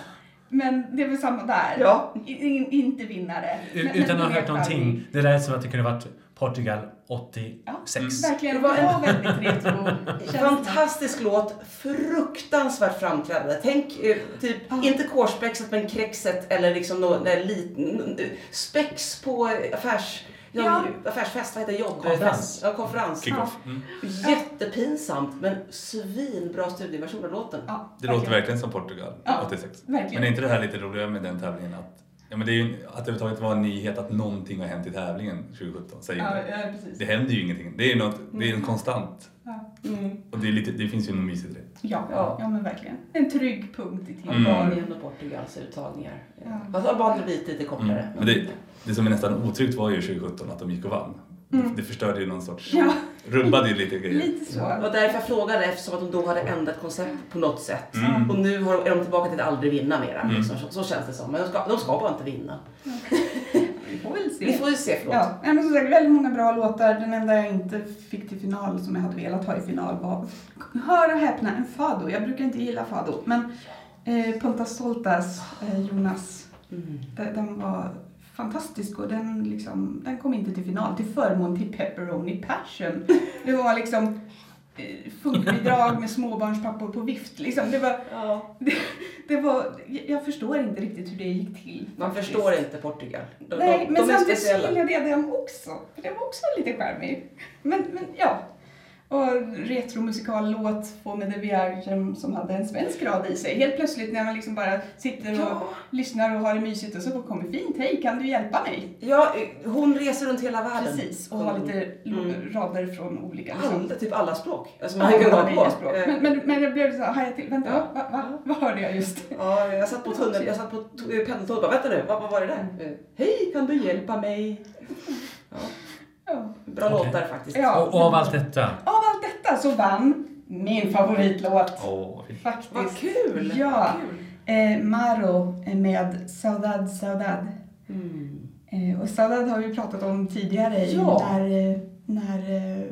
men det är väl samma där. Ja. I, in, inte vinnare. Men- men Utan att ha hört någonting. Det lät som att det kunde varit Portugal Ja, 86. verkligen. Det var en- väldigt retro. <laughs> fantastisk låt. Fruktansvärt framträdande. Tänk eh, typ, Ja. inte kårspexet men krexet eller liksom någon där liten spex på affärs... Ja. Ja. Affärsfest, vad heter det? Jobb? Konferens. Ja, konferens. Kick-off. Mm. Jättepinsamt men svinbra studioversion av låten. Ja, Det låter verkligen som Portugal Ja, 86. verkligen. Men är inte det här lite roligare med den tävlingen? Att, ja, men det är ju, att det överhuvudtaget var en nyhet att någonting har hänt i tävlingen 2017. Säger Ja, det. ja, det händer ju ingenting. Det är, något, det är en konstant. Ja. Mm. Och det, är lite, det finns ju något mysigt i det. Ja, Ja. ja, men verkligen. En trygg punkt i Mm. tillvaron. Albanien och Portugals uttagningar. Ja. Fast Albanien blir lite kortare. Mm. Men det, det som är nästan otryggt var ju 2017 att de gick och vann. Mm. Det förstörde ju någon sorts... Ja, Rubbade ju lite grejer. lite så. Det var därför jag frågade eftersom att de då hade ändrat koncept på något sätt. Mm. Och nu är de tillbaka till att aldrig vinna mera. Mm. Liksom. Så, så känns det som. Men de ska, de ska bara inte vinna. <laughs> Vi får väl se. Vi får ju se, förlåt. Ja, men som sagt, väldigt många bra låtar. Den enda jag inte fick till final som jag hade velat ha i final var, hör och häpna, en fado. Jag brukar inte gilla fado, men eh, Punta Stoltas, eh, Jonas, Mm. den, den var fantastisk och den, liksom, den kom inte till final till förmån till Pepperoni Passion. <laughs> Det var liksom eh, funkbidrag med småbarnspappor på vift. Liksom. Det var, Ja. det var, jag- förstår inte riktigt hur det gick till. Man faktiskt. förstår inte Portugal. De, Nej, de, men de är samtidigt gillade jag den också. För den var också lite charmig. Men, men ja. Och retromusikallåt få med som hade en svensk rad i sig. Helt plötsligt när man liksom bara sitter och Ja. lyssnar och har det mysigt och så kommer fint. Hej, kan du hjälpa mig? Ja, hon reser runt hela världen. Precis. Och har lite Mm. rader från olika liksom. Alla, typ alla språk. Alltså, man Ja, kan var på. språk. Eh, Men, men, men det blev så här, till. Vänta, Ja. va, va, vad hörde jag just? Ja, jag satt på tunneln, jag satt på pendeltåget och bara, vänta nu, vad, vad var det där? Eh, Hej, kan du hjälpa mig? Ja, Ja. bra Okej. låtar faktiskt. Ja. Och, och av allt detta, Av allt detta så vann min favoritlåt. Fint. Faktiskt. Vad kul! Ja. Vad kul. Eh, Maro med Saudade Saudade. Mm. Eh, och Saudade har vi pratat om tidigare i Ja. när, eh, när eh,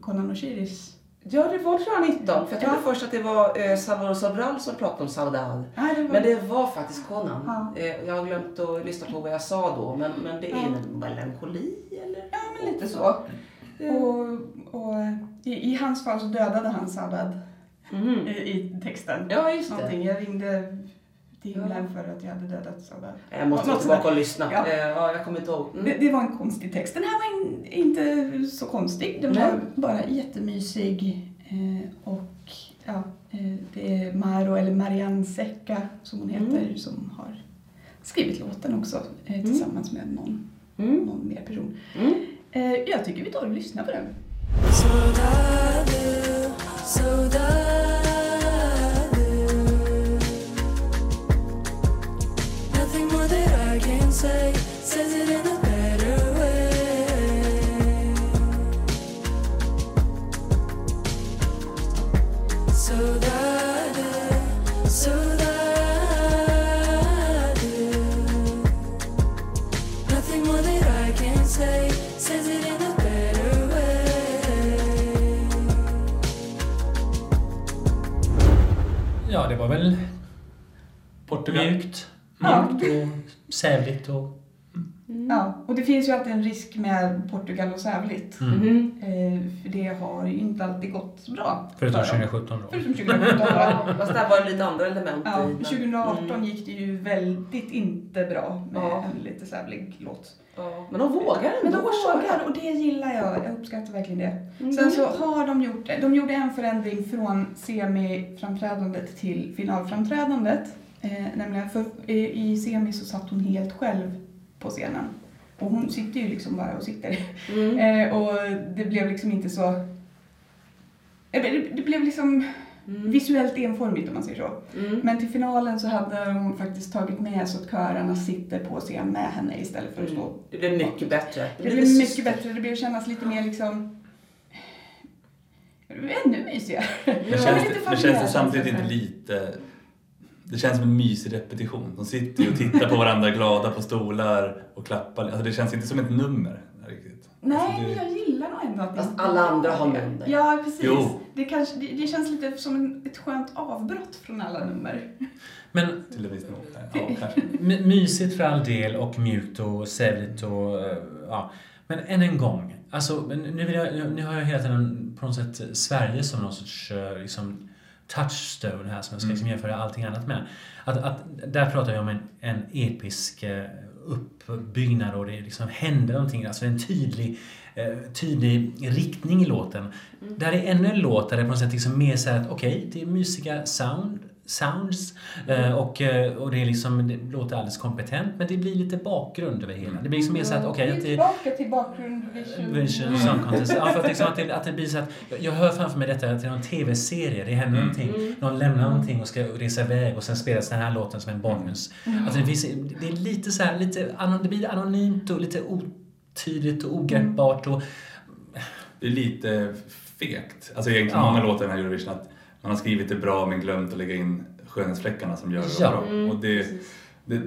Conan Osiris... Ja, det var tror jag 19. För jag trodde Ja. först att det var eh, Salvador Sobral som pratade om Saudade. Nej, det var, Men det var faktiskt Conan. Ja. Eh, jag har glömt att lyssna på vad jag sa då, men, men det är Ja. en melankoli? Ja, men lite så. Och, och i, i hans fall så dödade han Saudade Mhm. i, i texten. Ja, just det. Någonting. Jag ringde till himlen för att jag hade dödat Saudade. Jag måste gå tillbaka och lyssna. Ja. Eh, ja, jag kommer inte ihåg. Mm. Det, det var en konstig text. Den här var in, inte så konstig. Den var bara jättemysig. Eh, och ja, eh, det är Maro, eller Marianne Secca som hon heter, Mm. som har skrivit låten också eh, tillsammans med någon, Mm. någon mer person. Eh, jag tycker vi tar och lyssnar på den. Nothing more that I can say Portugal. mjukt, Ja. mjukt och sävligt och... Ja, och det finns ju alltid en risk med Portugal och Sävligt. Mm. Mhm. Eh, för det har ju inte alltid gått så bra. Förutom för dem. 2017 då. Förutom 2017 då. <laughs> Fast där var det lite andra element Ja, i. men- 2018 Mm. gick det ju väldigt inte bra med Ja. en lite sävlig låt. Ja, men de vågar ändå Men de vågar och det gillar jag. Jag uppskattar verkligen det. Mm. Sen så har de gjort, de gjorde en förändring från semiframträdandet till finalframträdandet. Eh, nämligen för i, i semi så satt hon helt själv på scenen. Och hon sitter ju liksom bara och sitter. Mm. <laughs> Eh, och det blev liksom inte så... Eh, Det, det blev liksom... visuellt enformigt om man säger så. Mm. Men till finalen så hade hon faktiskt tagit med så att körarna sitter på scen med henne istället för att stå. Det blir mycket bättre. Det blir mycket bättre, det blir kännas lite mer liksom ännu mysigare. Men Jag är känns, det, men känns det samtidigt inte lite... Det känns som en mysig repetition. De sitter ju och tittar på varandra glada på stolar och klappar. Alltså det känns inte som ett nummer riktigt. Nej, alltså men det, jag gillar nog ändå att Fast inte alla andra har nummer. Ja, precis. Jo. Det, kanske, det, det känns lite som en, ett skönt avbrott från alla nummer. Men till en viss nivå. Ja, kanske. Mysigt för all del och mjukt och sävligt och eh, ja. Men än en gång. Alltså, nu, vill jag, nu har jag hela tiden på något sätt Sverige som någon sorts eh, liksom, touchstone här som jag ska liksom jämföra allting annat med. Att, att, där pratar vi om en, en episk eh, uppbyggnad och det liksom händer någonting. Alltså en tydlig, eh, tydlig riktning i låten. Där är ännu en låt där det på något sätt liksom mer så här att okej, det är mysiga sound, sounds eh, och, eh, och det, är liksom, det låter alldeles kompetent men det blir lite bakgrund över hela. Det blir liksom mer så att okej, att är det tillbaka till bakgrund vision. Vision Song Contest. Ja, för att, liksom att, det, att det blir så att jag- hör framför mig detta att det är någon tv-serie, det händer någonting, någon lämnar någonting och ska resa iväg och sen spelas den här låten som en bonus. Alltså det, finns, det är lite så här, lite, det blir anonymt och lite otydligt och ogreppbart och Det är lite fegt. Alltså egentligen Ja. många låtar i den här Eurovision att man har skrivit det bra men glömt att lägga in skönhetsfläckarna som gör det Ja. bra. Och det, det,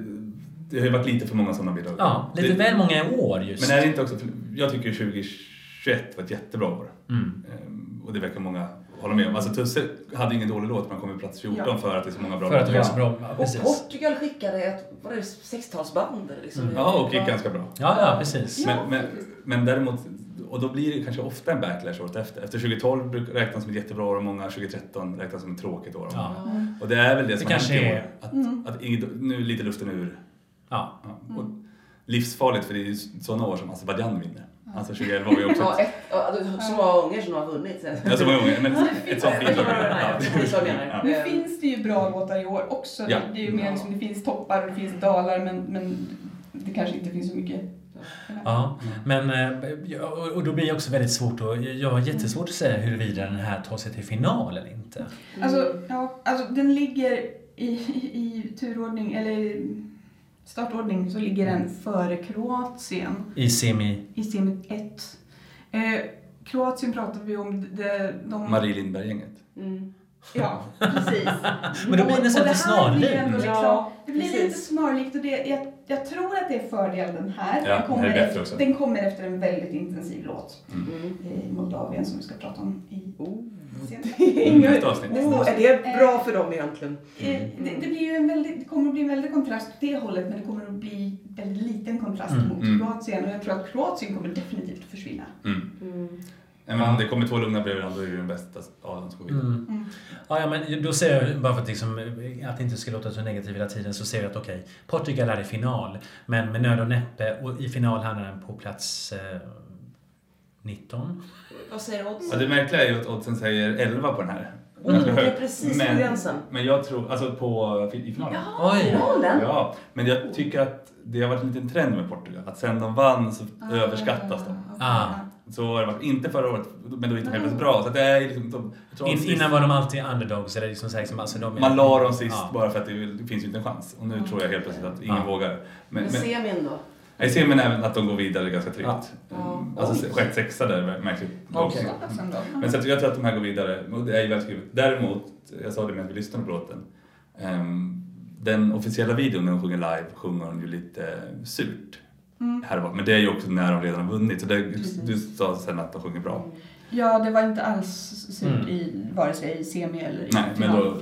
det har ju varit lite för många sådana bidrag. ja, lite det, väl många i år just. Men är det inte också, för jag tycker 2021 var ett jättebra år. Mm. Ehm, Och det verkar många hålla med om. Alltså Tusse hade ingen dålig låt men kom på plats 14 Ja. för att det är så många bra För att det var låtar. så bra. Ja, Och precis. Portugal skickade ett, vad är det, 60-talsband eller liksom. Mm. Ja, och gick ganska bra. Ja, ja, precis. Ja, Men, men, men däremot, och då blir det kanske ofta en backlash året efter. Efter 2012 brukar räknas som ett jättebra år och många 2013 räknas som ett tråkigt år. Ja. Och det är väl det som har hänt kanske i är- år. Att, att inget, nu är lite luften ur. Ja. Ja. Och livsfarligt för det är ju sådana år som Azerbajdzjan vinner. Alltså 2011 var ju också Ja, ett, det- så många gånger som har vunnit. ja, så många gånger, men ett sånt bidrag. Ja. Nu finns det ju bra låtar i år också. Ja. Det är ju mer liksom, det finns toppar och det finns dalar men, men det kanske inte finns så mycket. Ja, men eh, och och då blir det också väldigt svårt att, jag har jättesvårt att säga huruvida den här tar sig till final eller inte. Alltså, ja, alltså den ligger i, i, i turordning, eller startordning, så ligger den före Kroatien I semi... i semi 1. Eh, Kroatien pratar vi om, de, de, Marie Lindberg-gänget. Mm. Ja, precis. <laughs> Men då blir det nästan lite det här blir snarlikt. Liksom, Ja, det blir precis. lite snarlikt och det, jag, jag tror att det är fördel den här. Ja, den, kommer efter, också. den kommer efter en väldigt intensiv låt Mm. i Moldavien som vi ska prata om i Oh. sen. <laughs> Nästa avsnitt. Oh, är det bra för dem egentligen? Eh, Det, det, blir ju en väldigt, det kommer att bli en väldig kontrast åt det hållet men det kommer att bli väldigt liten kontrast Mm, mot mm. Kroatien och jag tror att Kroatien kommer definitivt att försvinna. Mm. Mm. Ja, men om det kommer två lugna bredvid varandra då är det den bästa av dem som går vidare. Mm. Mm. Ja, ja, men då ser jag, bara för att, liksom, att det inte ska låta så negativt hela tiden, så ser jag att okej, Portugal är i final, men med nöd och näppe, och i final hamnar den på plats eh, 19. Vad säger odds? Ja, det märkliga är ju att oddsen säger 11 på den här. Mm, det är precis men, gränsen. Men jag tror, alltså på, i finalen. Ja, Oj. finalen. Ja, men jag tycker att det har varit en liten trend med Portugal. Att sen de vann så överskattas de. Ah. Så har det varit, inte förra året, men då gick de helt plötsligt bra. Så det är liksom, de, In, sist- innan var de alltid underdogs, eller liksom så här, liksom, alltså de, Man la dem sist Ja. bara för att det, det finns ju inte en chans. Och nu tror jag helt plötsligt att ingen Ja. vågar. Men, Men men, semin då? jag ser men även att de går vidare ganska tryggt. Ja. Mm, Alltså sjätte, sexa där märkligt. Pass ändå. Men så att jag tror att de här går vidare. Det är ju väldigt skrivet. Däremot, jag sa det medan vi lyssnade på låten. ehm, den officiella videon när hon sjunger live sjunger hon ju lite surt. Mm. Här. Men det är ju också när de redan har vunnit. Så det, du sa sen att de sjunger bra. Ja, det var inte alls surt Mm. i vare sig i semi eller i Nej, men då-.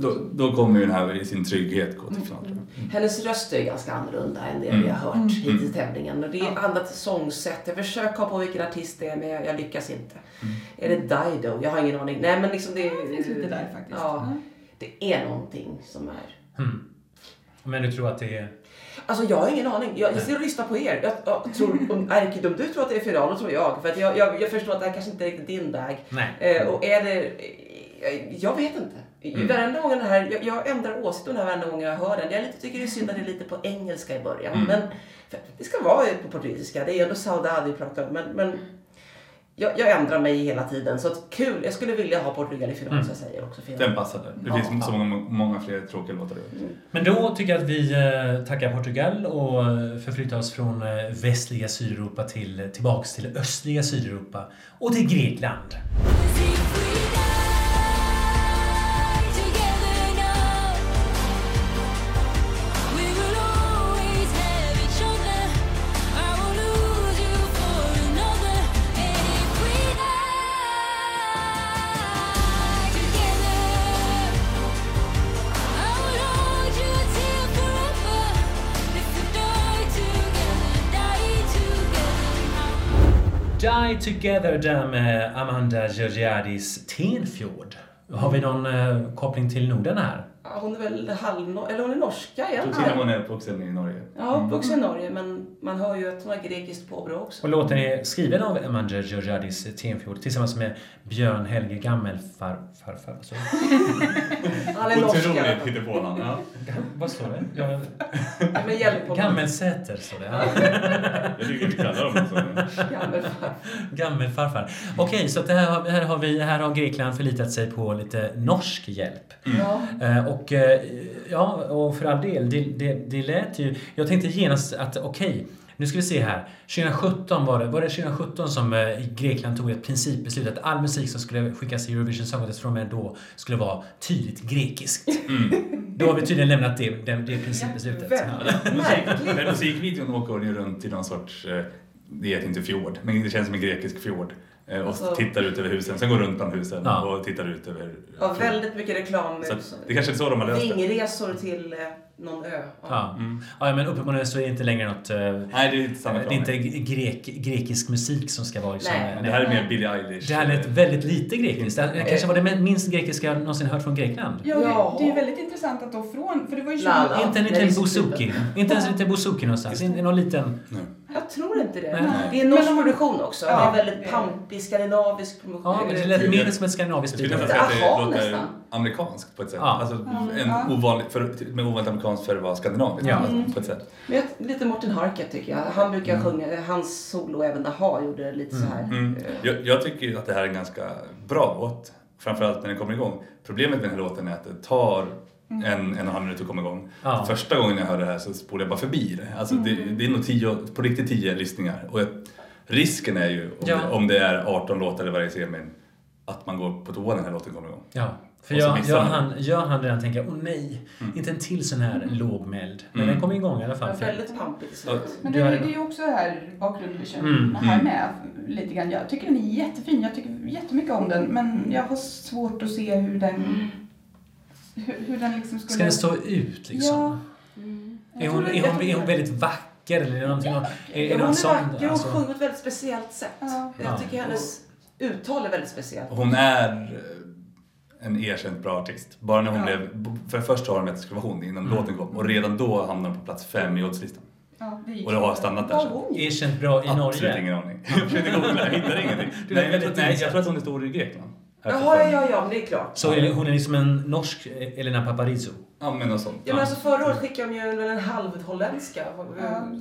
Då, då kommer ju den här i sin trygghet gå till final. tror jag. Hennes röst är ganska annorlunda än det Mm. vi har hört Mm. hittills i tävlingen. Och det är Ja. annat sångsätt. Jag försöker komma på vilken artist det är men jag, jag lyckas inte. Mm. Är det Dido? Jag har ingen aning. Nej men liksom det, Det finns lite där faktiskt. Ja. det är någonting som är... Men du tror att det är... Alltså jag har ingen aning. Jag, jag sitter och lyssnar på er. Jag, jag tror, om Erkki, om du tror att det är final, då tror jag. För att jag, jag, jag förstår att det här kanske inte är riktigt din väg. Eh, och är det... eh, Jag vet inte. Mm. Varenda gång den här, jag, jag ändrar åsikt om den här varenda gång jag hör den. Jag lite, tycker det är synd att det är lite på engelska i början. Mm. Men det ska vara på portugisiska. Det är ändå saudade vi pratar om. Men, men jag, jag ändrar mig hela tiden. Så att kul, jag skulle vilja ha Portugal i final så jag säger också final. Den passade. Det Ja. finns så många, många fler tråkiga låtar. Men då tycker jag att vi eh, tackar Portugal och eh, förflyttar oss från eh, västliga Sydeuropa till, tillbaks till östliga Sydeuropa och till Grekland. Together där med Amanda Georgiadis Tenfjord. Har vi någon eh, koppling till Norden här? Ja, hon är väl halv eller hon är norska och med egentligen. hon är uppvuxen i Norge. Ja, uppvuxen i Norge men man hör ju att hon har grekiskt påbrå också. Och låten är skriven av Amanda Georgiadis Tenfjord tillsammans med Björn Helge Gammelfarfar. Han är norsk Otroligt hittepånamn. Ja. Vad står det? Ja, Ja, Men hjälp. Gammelsäter står det. Ja. Jag tycker vi kallar dem så. Gammelfarfar. Gammelfarfar. Okej, så att det här, har- här, har vi, här har Grekland förlitat sig på lite norsk hjälp. Ja. Eh, Och eh, ja, och för all del, det, det, det lät ju... Jag tänkte genast att okej, nu ska vi se här. 2017 var det, var det 2017 som eh, Grekland tog ett principbeslut att all musik som skulle skickas i Eurovision Song Contest från och med då skulle vara tydligt grekiskt. Då har vi tydligen lämnat det, det, det principbeslutet. Men musikvideon åker ju runt i någon sorts, eh, det heter inte fjord, men det känns som en grekisk fjord. Eh, Och Alltså- tittar ut över husen, sen går runt bland husen Ja. och tittar ut över Ja, väldigt mycket reklam. Så det kanske är så de har löst det. Vingresor till eh, någon ö. Ja. Ja. Mm. ja, men uppenbarligen så är det inte längre något... eh, Nej, det är inte samma det är inte grek, grekisk musik som ska vara liksom... Nej. Det här är mer Billie Eilish. Det här lät väldigt lite grekiskt. Det här kanske var det minst grekiska jag någonsin hört från Grekland. Ja, det, det är väldigt intressant att då från, för det var ju 20, Lala. Inte en liten bouzouki. Inte ens en liten bouzouki någonstans. Någon liten... Jag tror inte det. Nej. Det är en norsk Men produktion också. Ja. Det är väldigt pampig skandinavisk produktion. Ja, men det lät mer som ett skandinaviskt Jag skulle bidrag. nästan säga att det låter nästan. amerikanskt på ett sätt. Ja. Alltså, en Ja. ovanlig, för, med ovanligt amerikanskt för att vara skandinaviskt Ja. på ett sätt. Men jag, lite Martin Harket tycker jag. Han brukar sjunga, hans solo även Aha gjorde det lite så här. Mm. eh, Jag, jag tycker att det här är en ganska bra låt. Framförallt när den kommer igång. Problemet med den här låten är att det tar en, en och en halv minut att komma igång. Ja. Första gången jag hörde det här så spolade jag bara förbi det. Alltså det, det är nog tio, på riktigt tio lyssningar. Och jag, risken är ju, om, Ja. det, om det är 18 låtar i varje semin, att man går på toa när den här låten kommer igång. Ja. För jag, jag, han, jag hann redan tänka, åh nej, inte en till sån här lågmäld. Men Mm. den kom igång i alla det fall. var För, väldigt slutet. Men det, det är ju också här bakgrundsvision Mm, här mm. med lite grann. Jag tycker den är jättefin. Jag tycker jättemycket om den. Men jag har svårt att se hur den, hur, hur den liksom skulle... ska den stå ut liksom? Ja. Mm. Är, hon, är, hon, är hon väldigt vacker eller är det någonting? Är, är det Hon är sån, vacker och alltså- sjunger på ett väldigt speciellt sätt. Ja. Ja. Jag tycker hennes uttal är väldigt speciellt. Hon är eh, en erkänt bra artist. Bara när hon Ja. blev, för först sa de att det skulle vara hon innan Mm. låten kom och redan då hamnade hon på plats fem i oddslistan. Ja, Och det har stannat där sen. hon? Erkänt bra i Absolut Norge. ingen aning. Jag försökte googla, jag hittade ingenting. Nej, jag, tror, nej, jag tror att hon är stor i Grekland. Jaha, ja, ja, ja, men det är klart. Så hon är liksom en norsk Elena Paparizou. Ja, men något sånt. Ja, men alltså förra året skickade de ju en, en halvholländska.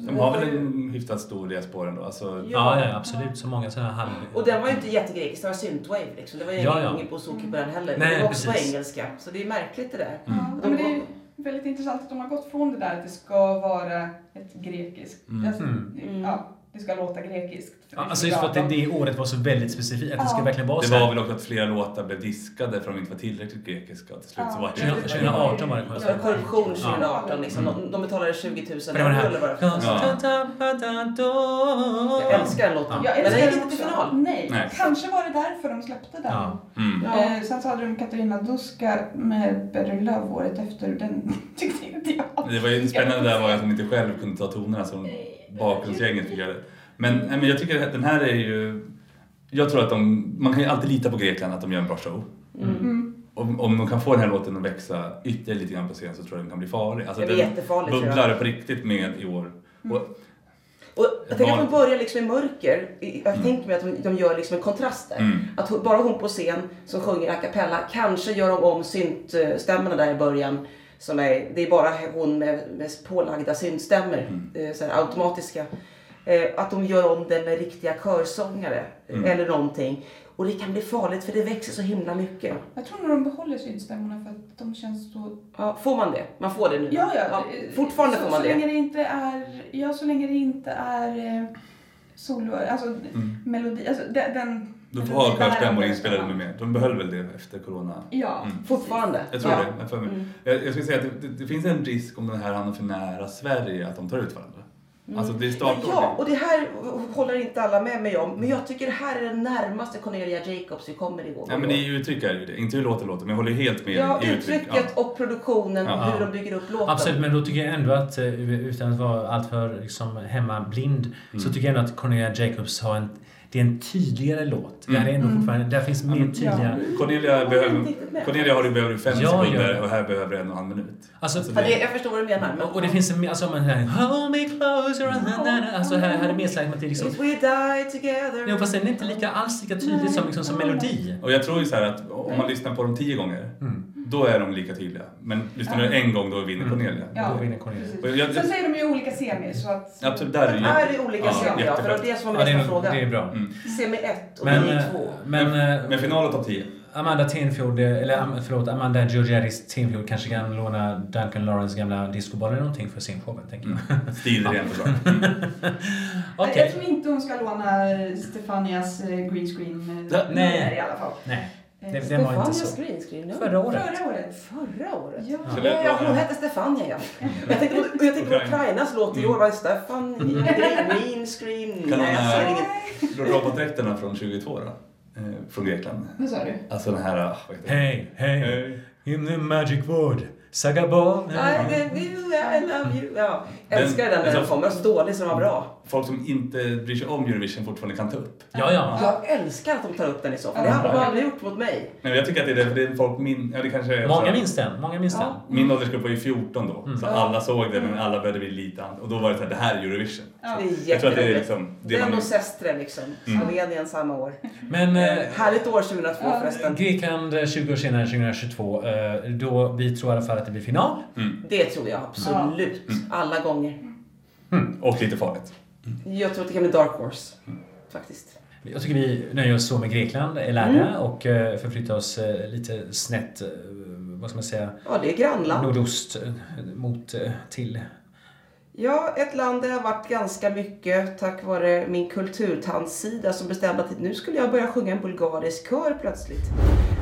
De har väl en hyfsat stor diaspora ändå. Alltså, Ja. Ja, ja, absolut. Så många sådana halv... Och den var ju inte jättegrekisk, det var synthwave liksom. Det var ju Ja, ingen, ja. ingen bouzouki på den heller. Nej, det var också precis. på engelska. Så det är märkligt det där. Ja, De men det är väldigt intressant att de har gått från det där att det ska vara ett grekiskt... Mm. Alltså, Mm. Ja, det ska låta grekiskt. Ja, alltså just för att det, det året var så väldigt specifikt. Att det ska Ja. verkligen vara det så var väl också att flera låtar blev diskade för att de inte var tillräckligt grekiska. Till slut så Ja. var det... 2018 var det Det var konstigt. korruption Ja. 2018 liksom. De, de betalade 20 000 För det var det euro eller vad det var. Jag älskar den låten. Jag Men älskar den den gick inte final. Nej. Nej. kanske var det därför de släppte den. Ja. Mm. Ja. Eh, sen så hade de Katarina Duska med Better Love året efter. Den <laughs> tyckte inte jag. Det var ju spännande där var att hon inte själv kunde ta tonerna som bakgrundsgänget fick göra det. Men, men jag tycker att den här är ju... Jag tror att de... Man kan ju alltid lita på Grekland att de gör en bra show. Mm. Om, om de kan få den här låten att växa ytterligare lite grann på scen så tror jag den kan bli farlig. Alltså Det tror jag. bubblar på riktigt med i år. Och, Och jag tänker att de börjar liksom i mörker. Jag tänker mig att de, de gör liksom en kontrast där. Mm. Att hon, bara hon på scen som sjunger a cappella, kanske gör de om syntstämmorna där i början. Som är, det är bara hon med, med pålagda syntstämmor, Mm. eh, så här, automatiska. Eh, att de gör om det med riktiga körsångare Mm. eller någonting. Och det kan bli farligt för det växer så himla mycket. Jag tror nog de behåller synstämmorna för att de känns så... Ja, får man det? Man får det nu? Ja, ja. fortfarande så, får man så länge det. det inte är... Ja, så länge det inte är eh, solo... Alltså Mm. melodi... Alltså den... den De får ha körstämmor inspelade med. De behöll väl det efter corona? Ja. Mm. Fortfarande? Jag tror ja. det. Jag, för mig. Mm. jag, jag skulle säga att det, det, det finns en risk om den här hamnar för nära Sverige att de tar ut varandra. Alltså det startar... Ja, och det här håller inte alla med mig om. Men jag tycker det här är den närmaste Cornelia Jacobs vi kommer i vår. Ja, men i uttryck är det det. Inte hur låten låter, men jag håller helt med Ja, i uttryck. uttrycket och produktionen och Ja. hur de bygger upp låten. Absolut, men då tycker jag ändå att, eh, utan att vara alltför liksom, hemmablind, Mm. så tycker jag ändå att Cornelia Jacobs har en, det är en tydligare låt. Mm. Där, är ändå fortfarande, där finns mer tydliga... Cornelia, Jag behöver. Cornelia har du behöver fem Ja, sekunder ja. och här behöver en och en halv minut. Alltså, Ja, det, jag förstår vad du menar. Men, och det finns en mer, alltså man här, Hold me closer, and then, then, alltså här, här är mer slags att det liksom... If we die together. Ja, fast den är inte lika, alls lika tydligt som, liksom, som melodi. Och jag tror ju så här att om man lyssnar på dem tio gånger, Mm. Då är de lika tydliga. Men lyssnar du en gång, då vinner Cornelia. Ja. Då vinner Cornelia. Precis. Jag- Sen säger de ju olika semis så att... Absolut, där är Det ju... är det olika Ja, semier, ja, för det var det som var nästa är, fråga. det är bra. Mm. Semi 1 och Men, mini eh, 2. men, eh, Men final och topp 10. Amanda Tenfjord, eh, eller förlåt, Amanda Georgiadis Tenfjord kanske kan låna Duncan Lawrence gamla discoboll eller någonting för sin show, tänker jag. Stil är rent och bra. Mm. Jag tror inte hon ska låna Stefanias green screen nej. i alla fall. Nej, det, det var inte så. screen, ja. Förra året. Förra året. Förra året? Ja. Ja, hon hette Stefania ja. Jag tänkte på, jag tänkte på Ukraina. Ukrainas låt i år. Var det Stefan, green screen? Kan hon, eh. Robotdräkterna från 22 då? Eh, från Grekland. Vad sa du? Alltså den här... ah? Hej, hej, Hej. in the magic word, Sagabon. I I love you. Ja, älskar den när den alltså- kommer. Så dålig så den var bra. Folk som inte bryr sig om Eurovision fortfarande kan ta upp. Ja, ja. Jag älskar att de tar upp den i så fall. Det hade de aldrig gjort mot mig. Nej, men jag tycker att det är det, för det är folk min... Ja, det kanske är Många minns den. Många minns Ja. den. Min åldersgrupp var ju 14 då, Mm. så Ja. alla såg det men alla började bli lite an- Och då var det så här, det här är Eurovision. Ja. Det är Jag tror att det är jätteroligt. liksom... Det Den och Sestre liksom. Mm. Slovenien samma år. Men Eh, eh, Härligt år 2002 Ja. förresten. Grekland eh, 20 år senare, 2022, eh, då vi tror i alla fall att det blir final. mm. Det tror jag absolut. Alla gånger. Och lite farligt. Jag tror att det kan bli Dark Horse. Faktiskt. Jag tycker vi nöjer oss så med Grekland, är lärda, och eh, förflyttar oss eh, lite snett, eh, vad ska man säga, Ja, det är grannland. nordost mot till. Ja, ett land där jag varit ganska mycket tack vare min kulturtandssida som bestämde att nu skulle jag börja sjunga en bulgarisk kör plötsligt.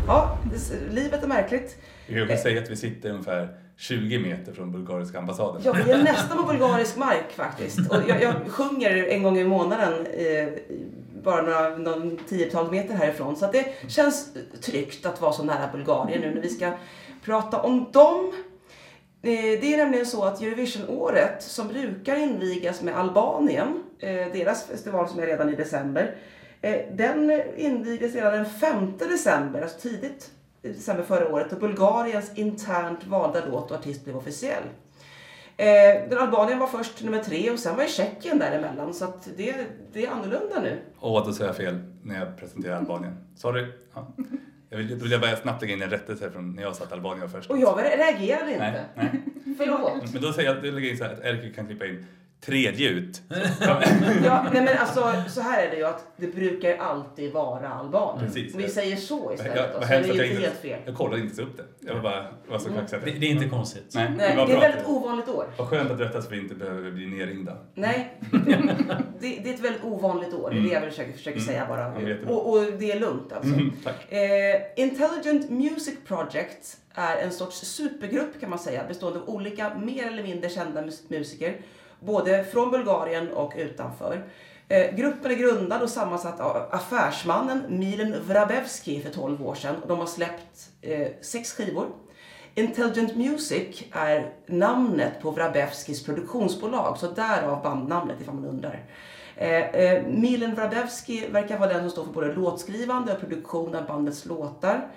Ja, det, livet är märkligt. Jag kan säga att vi sitter ungefär 20 meter från bulgariska ambassaden. Ja, vi är nästan på bulgarisk mark faktiskt. Och jag, jag sjunger en gång i månaden eh, bara några, någon tiotal meter härifrån. Så att det känns tryggt att vara så nära Bulgarien nu när vi ska prata om dem. Eh, Det är nämligen så att Eurovision-året som brukar invigas med Albanien, eh, deras festival som är redan i december, eh, den invigdes redan den 5 december, alltså tidigt i december förra året, och Bulgariens internt valda låt och artist blev officiell. Eh, den Albanien var först nummer tre och sen var ju Tjeckien däremellan, så att det, det är annorlunda nu. Åh, då sa jag fel när jag presenterade Albanien. Sorry. Ja. Jag vill, då vill jag bara snabbt lägga in en rättelse från när jag sa att Albanien först. Och jag reagerade inte. Nej, nej. Förlåt. Men då säger jag jag lägger in så här att Erkki kan klippa in tredje ut. <laughs> Ja, nej men alltså, så här är det ju att det brukar alltid vara albaner. Precis. Om vi säger så Jag, istället, då, vad så är det jag inte helt fel. jag kollade inte upp det. Jag var bara, var så kaxig att Det, jag- det är inte konstigt. Nej, Nej, var det är ett väldigt ovanligt år. Vad skönt att rätta så vi inte behöver bli nerringda. Nej, <laughs> det, det är ett väldigt ovanligt år. Det är det jag försöker, försöker Mm. säga bara. Ja. Och, och det är lugnt alltså. Mm, tack. Eh, Intelligent Music Project är en sorts supergrupp kan man säga bestående av olika mer eller mindre kända mus- musiker både från Bulgarien och utanför. Eh, gruppen är grundad och sammansatt av affärsmannen Milen Vrabevski för 12 år sedan och de har släppt eh, sex skivor. Intelligent Music är namnet på Vrabevskis produktionsbolag, så därav bandnamnet ifall man undrar. Eh, eh, Milen Vrabevski verkar vara den som står för både låtskrivande och produktion av bandets låtar.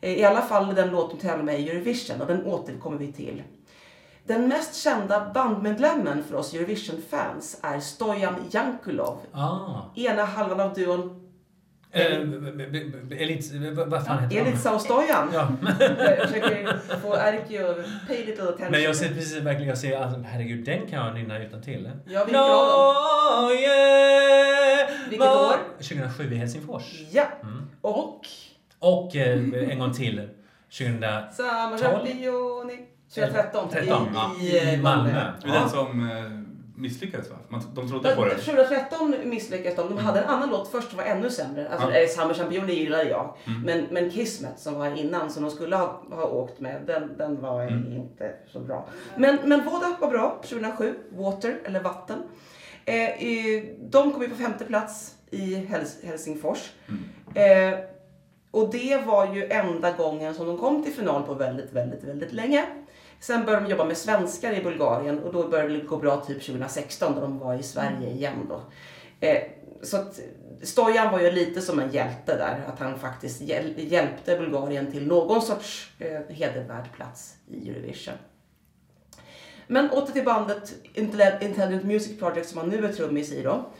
Eh, I alla fall den låt de tävlar med i Eurovision och den återkommer vi till. Den mest kända bandmedlemmen för oss Eurovision-fans är Stojan Jankulov. Ah. Ena halvan av duon Eh, Elit... Vad fan heter Elit Saustojan. Ja. Jag försöker få Erkki att pay little attention. Men jag ser precis verkligen, jag ser, alltså, herregud, den kan jag nynna utan till. Ja, vilken dem? yeah, Vilket år? 2007 i Helsingfors. Ja. Mm. Och Och eh, en gång till 2000... Samma Tolv? championi. 2013 13, i, ja. i, eh, Malmö. Malmö. Det är den som eh, misslyckades va? De trodde på det. 2013 misslyckades de. De hade en annan låt först som var ännu sämre. Alltså, Ja. ja. Summer Champion det gillade jag. Mm. Men, men Kismet som var innan som de skulle ha, ha åkt med, den, den var Mm. inte så bra. Men, men Voda var bra 2007. Water, eller Vatten. Eh, i- de kom ju på femte plats i Hels- Helsingfors. Mm. Eh, och det var ju enda gången som de kom till final på väldigt, väldigt, väldigt länge. Sen började de jobba med svenskar i Bulgarien och då började det gå bra typ 2016 då de var i Sverige igen då. Eh, så att Stojan var ju lite som en hjälte där, att han faktiskt hjäl- hjälpte Bulgarien till någon sorts eh, hedervärd plats i Eurovision. Men åter till bandet Intelli- Intelligent Music Project som han nu är trummis i då.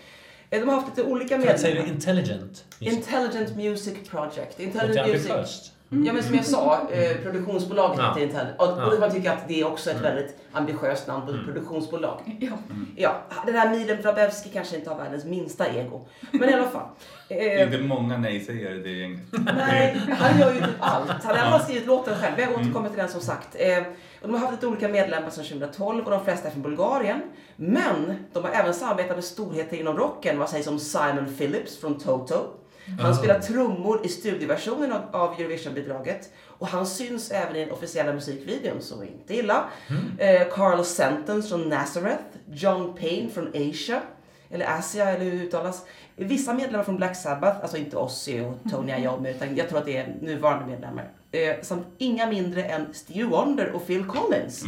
Eh, De har haft lite olika Kan säger du medlemmar. intelligent? Intelligent Music Project. Låter Intelligent Music. ambitiöst. Ja men som jag sa, eh, produktionsbolaget Ja. heter Intelligent. Och, Ja. och man tycker att det är också ett väldigt ambitiöst namn på ett produktionsbolag. <laughs> Ja. Ja, den här Milen Wrabewski kanske inte har världens minsta ego. Men i alla fall. Det <laughs> är Eh, inte många nej-sägare i det gänget. nej, han gör ju typ allt. Han har alla skrivit låten själv. Jag återkommer till den som sagt. Eh, och de har haft lite olika medlemmar sedan 2012 och de flesta är från Bulgarien. Men de har även samarbetat med storheter inom rocken. Vad sägs om Simon Phillips från Toto? Han spelar trummor i studioversionen av, av Eurovision-bidraget. Och han syns även i den officiella musikvideon, så inte illa. Eh, Carl Sentence från Nazareth. John Payne från Asia. Eller Asia, eller hur det uttalas. Vissa medlemmar från Black Sabbath, alltså inte Ozzy och Tony <laughs> Iommi, utan jag tror att det är nuvarande medlemmar. Eh, samt inga mindre än Stevie Wonder och Phil Collins.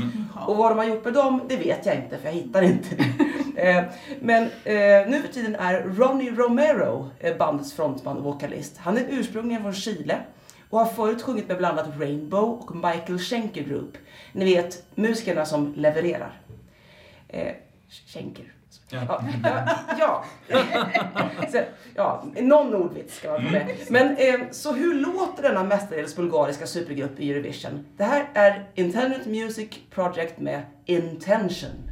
Och vad de har gjort med dem, det vet jag inte, för jag hittar inte det. <laughs> <laughs> eh, men eh, nu för tiden är Ronnie Romero eh, bandets frontman och vokalist. Han är ursprungligen från Chile och har förut sjungit med bland annat Rainbow och Michael Schenker Group. Ni vet, musikerna som levererar. Eh, Schenker. Ja. Ja, ja. Så, ja, någon ordvits ska man få med. Men eh, så hur låter denna mestadels bulgariska supergrupp i Eurovision? Det här är Intelligent Music Project med Intention.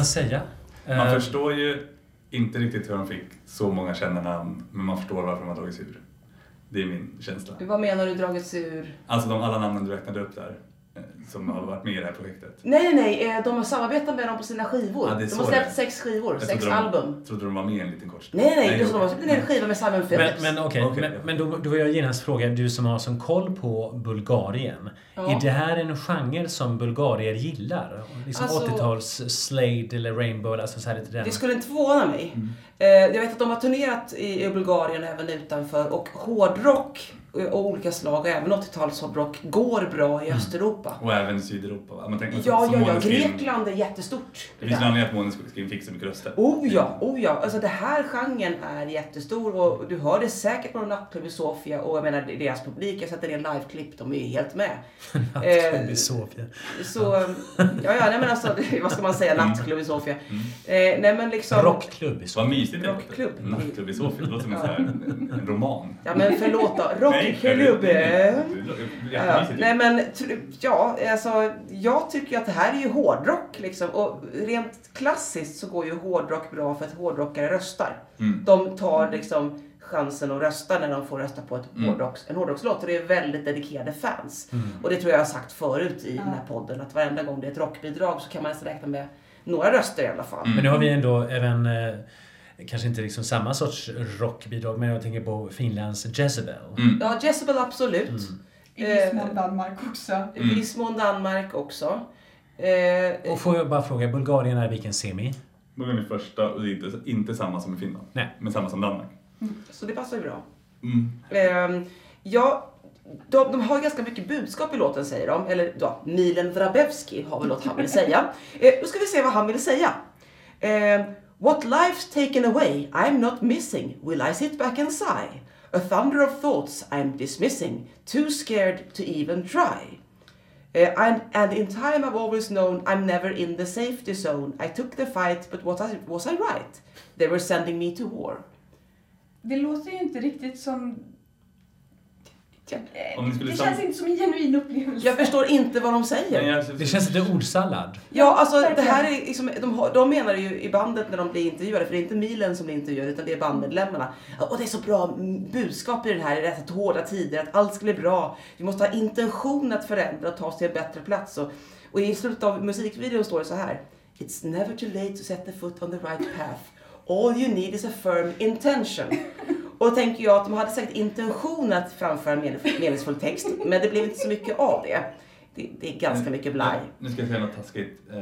Man säga? Man Eh, förstår ju inte riktigt hur de fick så många kända namn, men man förstår varför de har dragits ur. Det är min känsla. Vad menar du dragits ur? Alltså de alla namnen du räknade upp där, som har varit med i det här projektet. Nej, nej, eh, De har samarbetat med dem på sina skivor. Är de har släppt det sex skivor, Jag sex de, album. trodde de var med en liten kort stund. Nej, nej, nej. De har släppt en skiva med Simon Men, Phillips. men okej, Okej. men, men då, då vill jag genast fråga, du som har sån koll på Bulgarien. Ja. Är det här en genre som bulgarier gillar? Liksom Alltså- 80-tals Slade eller Rainbow, alltså så här lite den. Det skulle inte förvåna mig. Mm. Eh, Jag vet att de har turnerat i i Bulgarien även utanför och hårdrock eh, och olika slag och även 80-tals hårdrock går bra i Östeuropa. Och även i Sydeuropa va? Man tänker, Ja, ja, ja. Grekland är jättestort. Det finns en anledning att Måneskin fick så mycket röster. Oh ja, oh ja. Alltså det här genren är jättestor och du hör det säkert på någon nattklubb i Sofia och jag menar deras publik, jag sätter ner liveklipp, de är helt med. <laughs> Nattklubb i Sofia. Så, ja, ja, nej men alltså, <laughs> vad ska man säga, nattklubb i Sofia. Eh, nej men liksom... Rockklubb i Sofia. Mysigt. Rockklubb. Nattklubb i Sofia, det låter som en, här, en, <laughs> roman. Ja men förlåt då, rockklubb. Ja, jättemysigt. nej men ja, alltså jag tycker att det här är ju hårdrock liksom. Och rent klassiskt så går ju hårdrock bra för att hårdrockare röstar. Mm. De tar liksom chansen att rösta när de får rösta på ett Mm. hårdrocks, en hårdrockslåt. Och det är väldigt dedikerade fans. Och det tror jag jag har sagt förut i den här podden. Att varenda gång det är ett rockbidrag så kan man nästan räkna med några röster i alla fall. Men nu har vi ändå även, eh, kanske inte liksom samma sorts rockbidrag, men jag tänker på Finlands Jezebel. Mm. Ja, Jezebel absolut. I viss mån Danmark också. I viss mån Danmark också. Eh, Och får jag bara fråga, Bulgarien är vilken semi? Bulgarien är första och det är inte, inte samma som i Finland. Nej. Men samma som Danmark. så det passar ju bra. Mm. Eh, ja, de, de har ganska mycket budskap i låten säger de. Eller ja, Milen Vrabevski har väl något han vill säga. Eh, då ska vi se vad han vill säga. Eh, What life's taken away I'm not missing Will I sit back and sigh A thunder of thoughts I'm dismissing Too scared to even try Uh, and, in time I've always known I'm never in the safety zone. I took the fight, but was I, was I right? They were sending me to war. Det låter ju inte riktigt som... Om ni skulle det sam- känns inte som en genuin upplevelse. Jag förstår inte vad de säger. Men jag, Det känns lite ordsallad. Ja, alltså det här är liksom, de, de menar ju i bandet när de blir intervjuade, för det är inte Milen som blir intervjuad utan det är bandmedlemmarna. Och det är så bra budskap i den här, i dessa hårda tider, att allt ska bli bra. Vi måste ha intention att förändra och ta oss till en bättre plats. Och, och i slutet av musikvideon står det så här. It's never too late to set the foot on the right path. All you need is a firm intention. <laughs> Och då tänker jag att de hade säkert intention att framföra en meningsfull text, men det blev inte så mycket av det. Det, det är ganska mycket blaj. Nu ska jag säga något taskigt eh,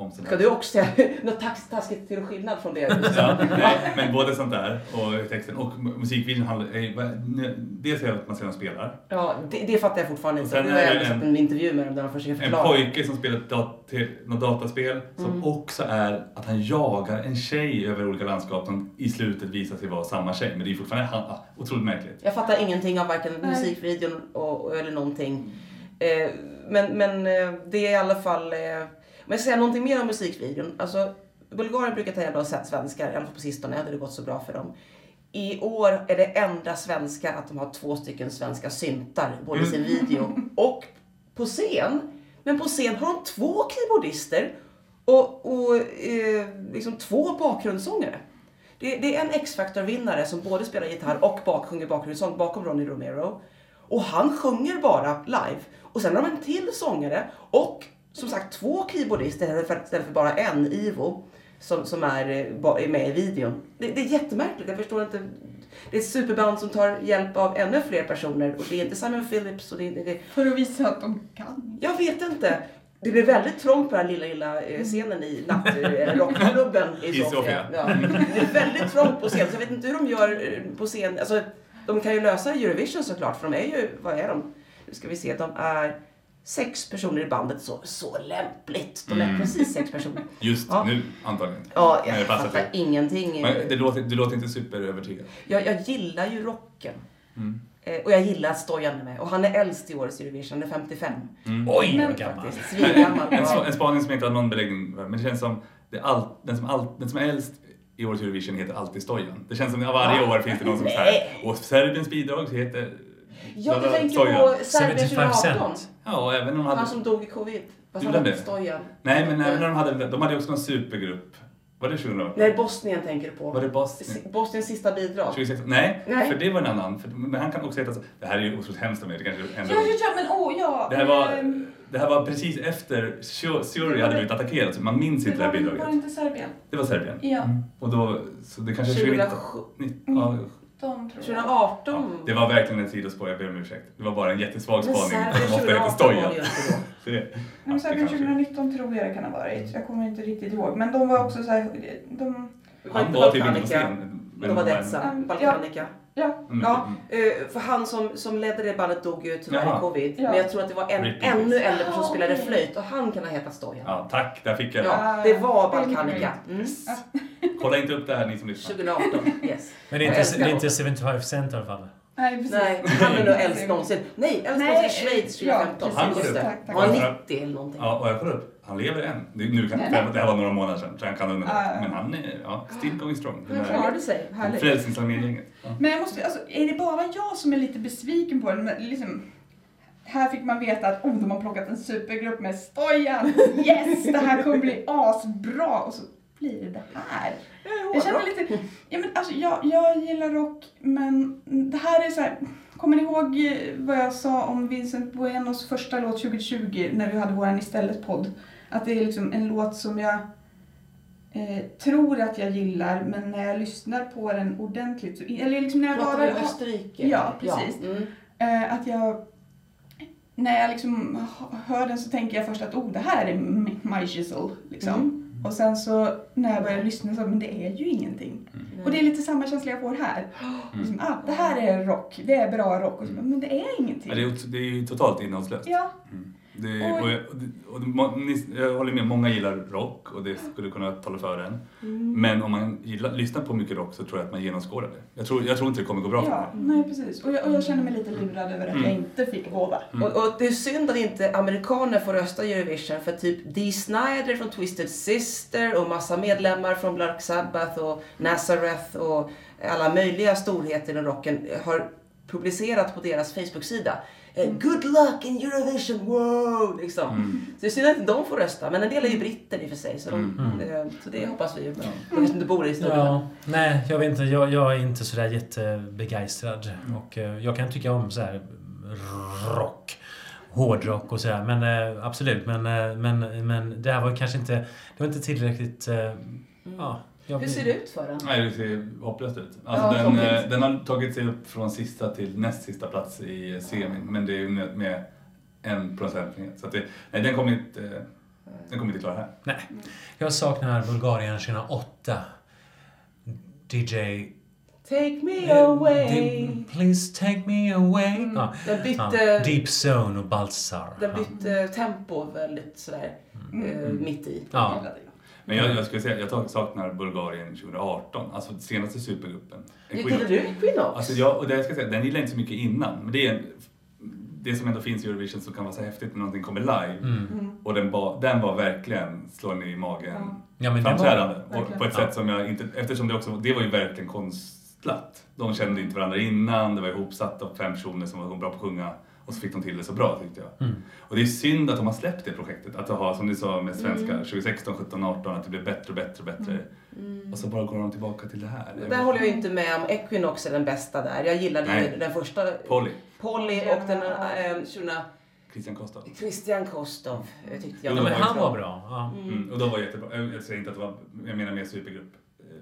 om sånt Ska du också säga <laughs> något tax- taskigt till skillnad från det? <laughs> Ja, nej, men både sånt där och texten och mu- musikvideon handlar... nu- Dels är det att man ser dem spelar. Ja, det, det fattar jag fortfarande inte. Nu har jag sett en- en intervju med dem där de försöker En förklara. pojke som spelar dat något dataspel som Mm. också är att han jagar en tjej över olika landskap som i slutet visar sig vara samma tjej. Men det är fortfarande han, ah, otroligt märkligt. Jag fattar ingenting av varken Nej. musikvideon och, och, eller någonting. Eh, men, men eh, det är i alla fall... Eh, om jag ska säga någonting mer om musikvideon. Alltså, Bulgarien brukar ta hem av svenskar, i alla fall på sistone. Det har gått så bra för dem. I år är det enda svenska att de har två stycken svenska syntar, både i sin video och på scen. Men på scen har de två keyboardister och, och eh, liksom två bakgrundssångare. Det, det är en X-Factor-vinnare som både spelar gitarr och bak, sjunger bakgrundssång bakom Ronny Romero. Och han sjunger bara live. Och sen har de en till sångare och som sagt två keyboardister istället för, istället för bara en, Ivo, som, som är, eh, är med i videon. Det, det är jättemärkligt, jag förstår inte. Det är ett superband som tar hjälp av ännu fler personer och det är inte Simon Phillips och det, det, det För att visa att de kan. jag vet inte. Det blev väldigt trångt på den här lilla, lilla eh, scenen i natt, eller <laughs> rockklubben i Sofia. Ja. Det är väldigt trångt på scen, så jag vet inte hur de gör eh, på scen. Alltså, de kan ju lösa Eurovision såklart, för de är ju, vad är de? Nu ska vi se, de är sex personer i bandet, så, så lämpligt. De är Mm. precis sex personer. Just Ja. nu antagligen. Ja, Nej, jag det passar fattar till. ingenting. Men det låter, du låter inte superövertygad. Jag, jag gillar ju rocken. Mm. Eh, Och jag gillar att Stojan är med. Och han är äldst i årets Eurovision, han är 55. Mm. Oj, vad gammal. Svingammal. <laughs> En, spaning som inte har någon beläggning, men det känns som det all, den, som all, den som är äldst i årets Eurovision heter alltid Stojan. Det känns som att varje Va? år finns det någon som säger Nej. och Serbiens bidrag heter Ja, du tänker på Serbien 75 2018. Ja, och även om de Han hade... som dog i covid. Fast han han det? Stojan. Nej, men även när de hade, de hade också någon supergrupp. Var det 2018? Nej, Bosnien tänker du på. Var det Bosnien? Bosniens sista bidrag. 2016? Nej, Nej. för det var en annan. För, men han kan också heta. Det här är ju otroligt hemskt av mig. Det kanske ändå... Ja, ja, ja, men åh, ja. Det här var, ehm, det här var precis efter Syrien hade blivit attackerat, så man minns inte det här bidraget. var det inte Serbien? Det var Serbien. Ja, Och då, så det kanske är 2019. 2017. Ja, de tror jag. 2018. ja, det var verkligen ett sidospår, jag ber om ursäkt. Det var bara en jättesvag spaning. Det måste heta 2018 var det Stoja. ju inte då. <laughs> Så det- Nej, men kanske- 2019 tror jag det kan ha varit. Jag kommer inte riktigt ihåg. Men de var också så här, de... Han var typ inte på scen. Men det var Detsa, Mm, Balkanica. Ja, Mm, Ja, mm. eh, för han som, som ledde det bandet dog ju tyvärr Jaha. i covid. Ja. Men jag tror att det var en ännu äldre person som spelade okej. flöjt och han kan ha hetat Stojan. Ja, tack. Där fick jag Ja, det var Balkanica. Mm. <laughs> Kolla inte upp det här ni som lyssnar. 2018, yes. Men det är inte, det är inte honom. 75 cent i alla fall. nej precis. Nej, han är nog äldst <laughs> någonsin. Nej, äldst någonsin i Schweiz ja, 2015. precis. Han går upp. Tack, tack. Han var Ja. 90 eller någonting. Ja, och jag kollar upp. Han lever än. Nu kan, det här var några månader sedan, så han kan undra. Ja. Men han är ja, still going strong. Han klarade sig. Frälsningsarmén-gänget. Ja. Men jag måste, alltså, är det bara jag som är lite besviken på den? Men Liksom, här fick man veta att oh, de har plockat en supergrupp med Stojan. Yes, det här kommer bli asbra. Och så blir det det här. Jag känner lite, ja, men alltså, jag, jag gillar rock, men det här är så här. Kommer ni ihåg eh, vad jag sa om Vincent Buenos första låt 2020 när vi hade vår istället-podd? Att det är liksom en låt som jag eh, tror att jag gillar, men när jag lyssnar på den ordentligt, så, eller liksom när jag Pratar bara om Österrike? Ja, precis. Mm. Eh, att jag när jag liksom hör den så tänker jag först att oh, det här är My Chisel. Liksom. Och sen så när jag börjar lyssna så men det är ju ingenting. Och det är lite samma känsla jag får här. Liksom, ah, det här är rock, det är bra rock. Och så, men det är ingenting. Men det, är, det är ju totalt innehållslöst. Ja, Det, och jag, och det, jag håller med, många gillar rock och det skulle kunna tala för en. Mm. Men om man gillar, lyssnar på mycket rock så tror jag att man genomskådar det. Jag tror, jag tror inte det kommer gå bra för ja mig. nej precis. Och jag, och jag känner mig lite lurad över att jag inte fick båda. Och, och det är synd att inte amerikaner får rösta i Eurovision för typ Dee Snider från Twisted Sister och massa medlemmar från Black Sabbath och Nazareth och alla möjliga storheter i rocken har publicerat på deras Facebook-sida. Eh, Good luck in Eurovision, wow! Liksom. Så det är synd att inte de får rösta, men en del är ju britter i och för sig. Så, de, eh, så det hoppas vi ju. De kanske inte bor i Storbritannien. Ja, nej, jag vet inte. Jag, jag är inte sådär jättebegeistrad. Och eh, jag kan tycka om så här rock. Hårdrock och sådär. Men absolut. Men, men, men det här var kanske inte... Det var inte tillräckligt... eh, Ja, jag, Hur ser det ut för den? Nej, det ser hopplöst ut. Alltså Ja, den, eh, den har tagit sig upp från sista till näst sista plats i semin. Men det är ju med, med en procentenhet. Så att det, nej, den kommer inte, eh, den kommer inte klara här. Nej. Jag saknar Bulgarien 2008. DJ... Take me Eh, away. di- Please take me away. Ja. Den Ja. bytte, Deep Zone och Baltzar. den Ja. bytte tempo väldigt sådär eh, mitt i. Ja. Gillade jag. Men jag, jag skulle säga jag tar- saknar Bulgarien 2018. Alltså senaste supergruppen. Gillar du Equinox? Alltså jag, och det jag ska säga, den gillade jag inte så mycket innan. Men det är en, det som ändå finns i Eurovision som kan vara så häftigt när någonting kommer live. Mm. Och den, ba, den var verkligen slå en i magen Ja, men det var- framträdande. Och på ett Ja. sätt som jag inte, eftersom det också, det var ju verkligen konstlat. De kände inte varandra innan, det var ihopsatt av fem personer som var bra på att sjunga. Och så fick de till det så bra tyckte jag. Mm. Och det är synd att de har släppt det projektet. Att ha, som ni sa med svenska, Mm. 2016, 17, 18, att det blir bättre och bättre och bättre. Och så bara går de tillbaka till det här. Där håller jag inte med om Equinox är den bästa där. Jag gillade Nej. den första Polly, Polly och den 20 Christian Kostov. Christian Kostov eh, tyckte jag. Jo, Ja, men var han var bra. Ja. Mm. Och de var jättebra. Jag jag säger inte att det var, jag menar mer supergrupp.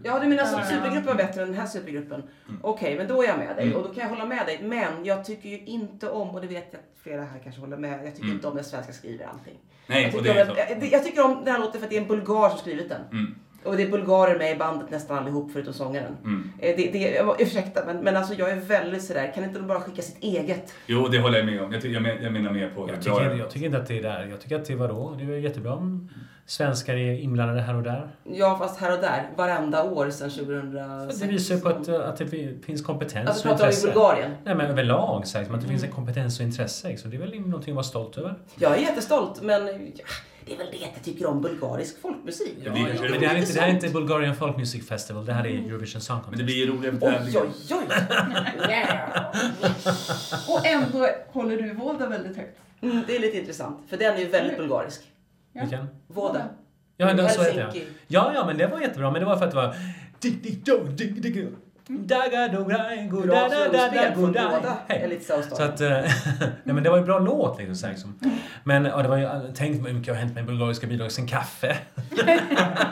Ja, du menar Ja, ja. supergruppen var bättre än den här supergruppen. Okej, men då är jag med dig Mm. och då kan jag hålla med dig. Men jag tycker ju inte om, och det vet jag att flera här kanske håller med, jag tycker Mm. inte om när svenska skriver allting. Nej, Jag och tycker, det om är att, jag, jag tycker om den här låten för att det är en bulgar som skrivit den. Mm. Och det är bulgarer med i bandet nästan allihop förutom sångaren. Mm. Eh, Det, det, jag- ursäkta, men, men alltså jag är väldigt sådär, kan inte de bara skicka sitt eget? Jo, det håller jag med om. Jag, ty- jag, men, jag menar mer på Jag, tycker, det är. jag tycker inte att det är där. Jag tycker att det var då. Det var jättebra om svenskar är inblandade här och där. Ja, fast här och där, varenda år sedan 2006. Det visar ju på att, att det finns kompetens Alltså och pratar vi intresse. Bulgarien? Nej men överlag så att det finns en Mm. kompetens och intresse. Liksom. Det är väl någonting att vara stolt över. Jag är jättestolt, men ja, det är väl det att jag tycker om bulgarisk folkmusik. Ja, det är kanske Men det här är inte, det här är inte. Bulgarian Folk Music Festival. Det här är Eurovision Song Men det Contest. blir ju roligare med Oj, tävlingar. oj, oj! <laughs> Och ändå håller du Volda väldigt högt. Mm, det är lite intressant, för den är ju väldigt bulgarisk. Ja. Vilken? Voda. Ja, det, så heter jag. Ja, ja, men det var jättebra. Men det var för att det var... Bra go, från båda South Så att, eh, <laughs> nej men det var ju bra låt liksom. Så liksom. Men ja, det var ju, tänk hur mycket har hänt med bulgariska bidrag sen kaffe. <laughs>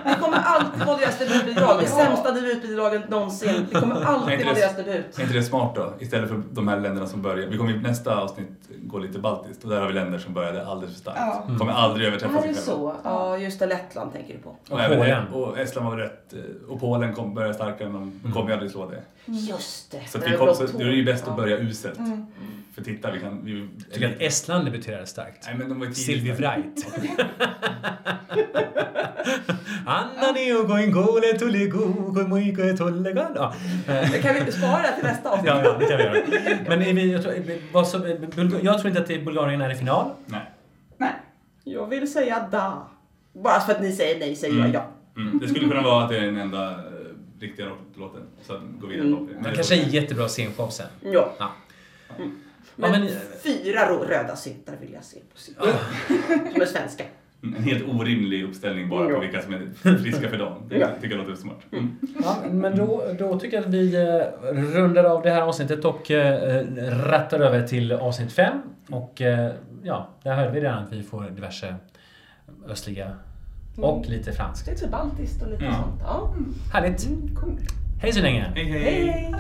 Det kommer alltid vara deras debutbidrag. Det sämsta debutbidraget någonsin. Det kommer alltid vara deras debut. Är inte det smart då? Istället för de här länderna som börjar. Vi kommer i nästa avsnitt gå lite baltiskt och där har vi länder som började alldeles för starkt. Ja. Kommer aldrig överträffa Är sig det själva. så? Ja, just det. Lettland tänker du på. Och Och, Polen. och Estland var väl rätt. eh, Och Polen kom, började starkare men de kommer ju aldrig slå det. Just det. Så, att Det vi är kom, så det är ju bäst att Ja. börja uselt. Mm. För titta, vi kan... Vi, Jag tycker att Estland debuterade starkt. Nej men de var. Sylvie Wright. Anna neo goin gole tulle go go moike tulle eh, Kan vi spara det till nästa avsnitt? ja, ja, det kan vi göra. Men är vi, jag, tror, vad som, Bulga- jag tror inte att det är Bulgarien är i final. Nej. Nej. Jag vill säga da. Bara för att ni säger nej säger jag Mm. ja. Mm. Det skulle kunna vara att det är den enda riktiga rocklåten. Så att gå vidare Mm. Det kanske är jättebra scenshow sen. Ja. Ja. Men, Ja, men- fyra röda syntar vill jag se på scen. <laughs> Som är svenska. Mm, En helt orimlig uppställning bara Ja. på vilka som är friska för dagen. Det Ja. tycker jag låter smart. Mm. Ja, men då, då tycker jag att vi eh, rundar av det här avsnittet och eh, rattar över till avsnitt 5. Och eh, ja, där hörde vi redan att vi får diverse östliga Mm. Och lite franskt. Lite baltiskt och lite mm. sånt. Ja. Mm. Härligt. Mm, cool. Hej så länge. hej. hej. hej, hej.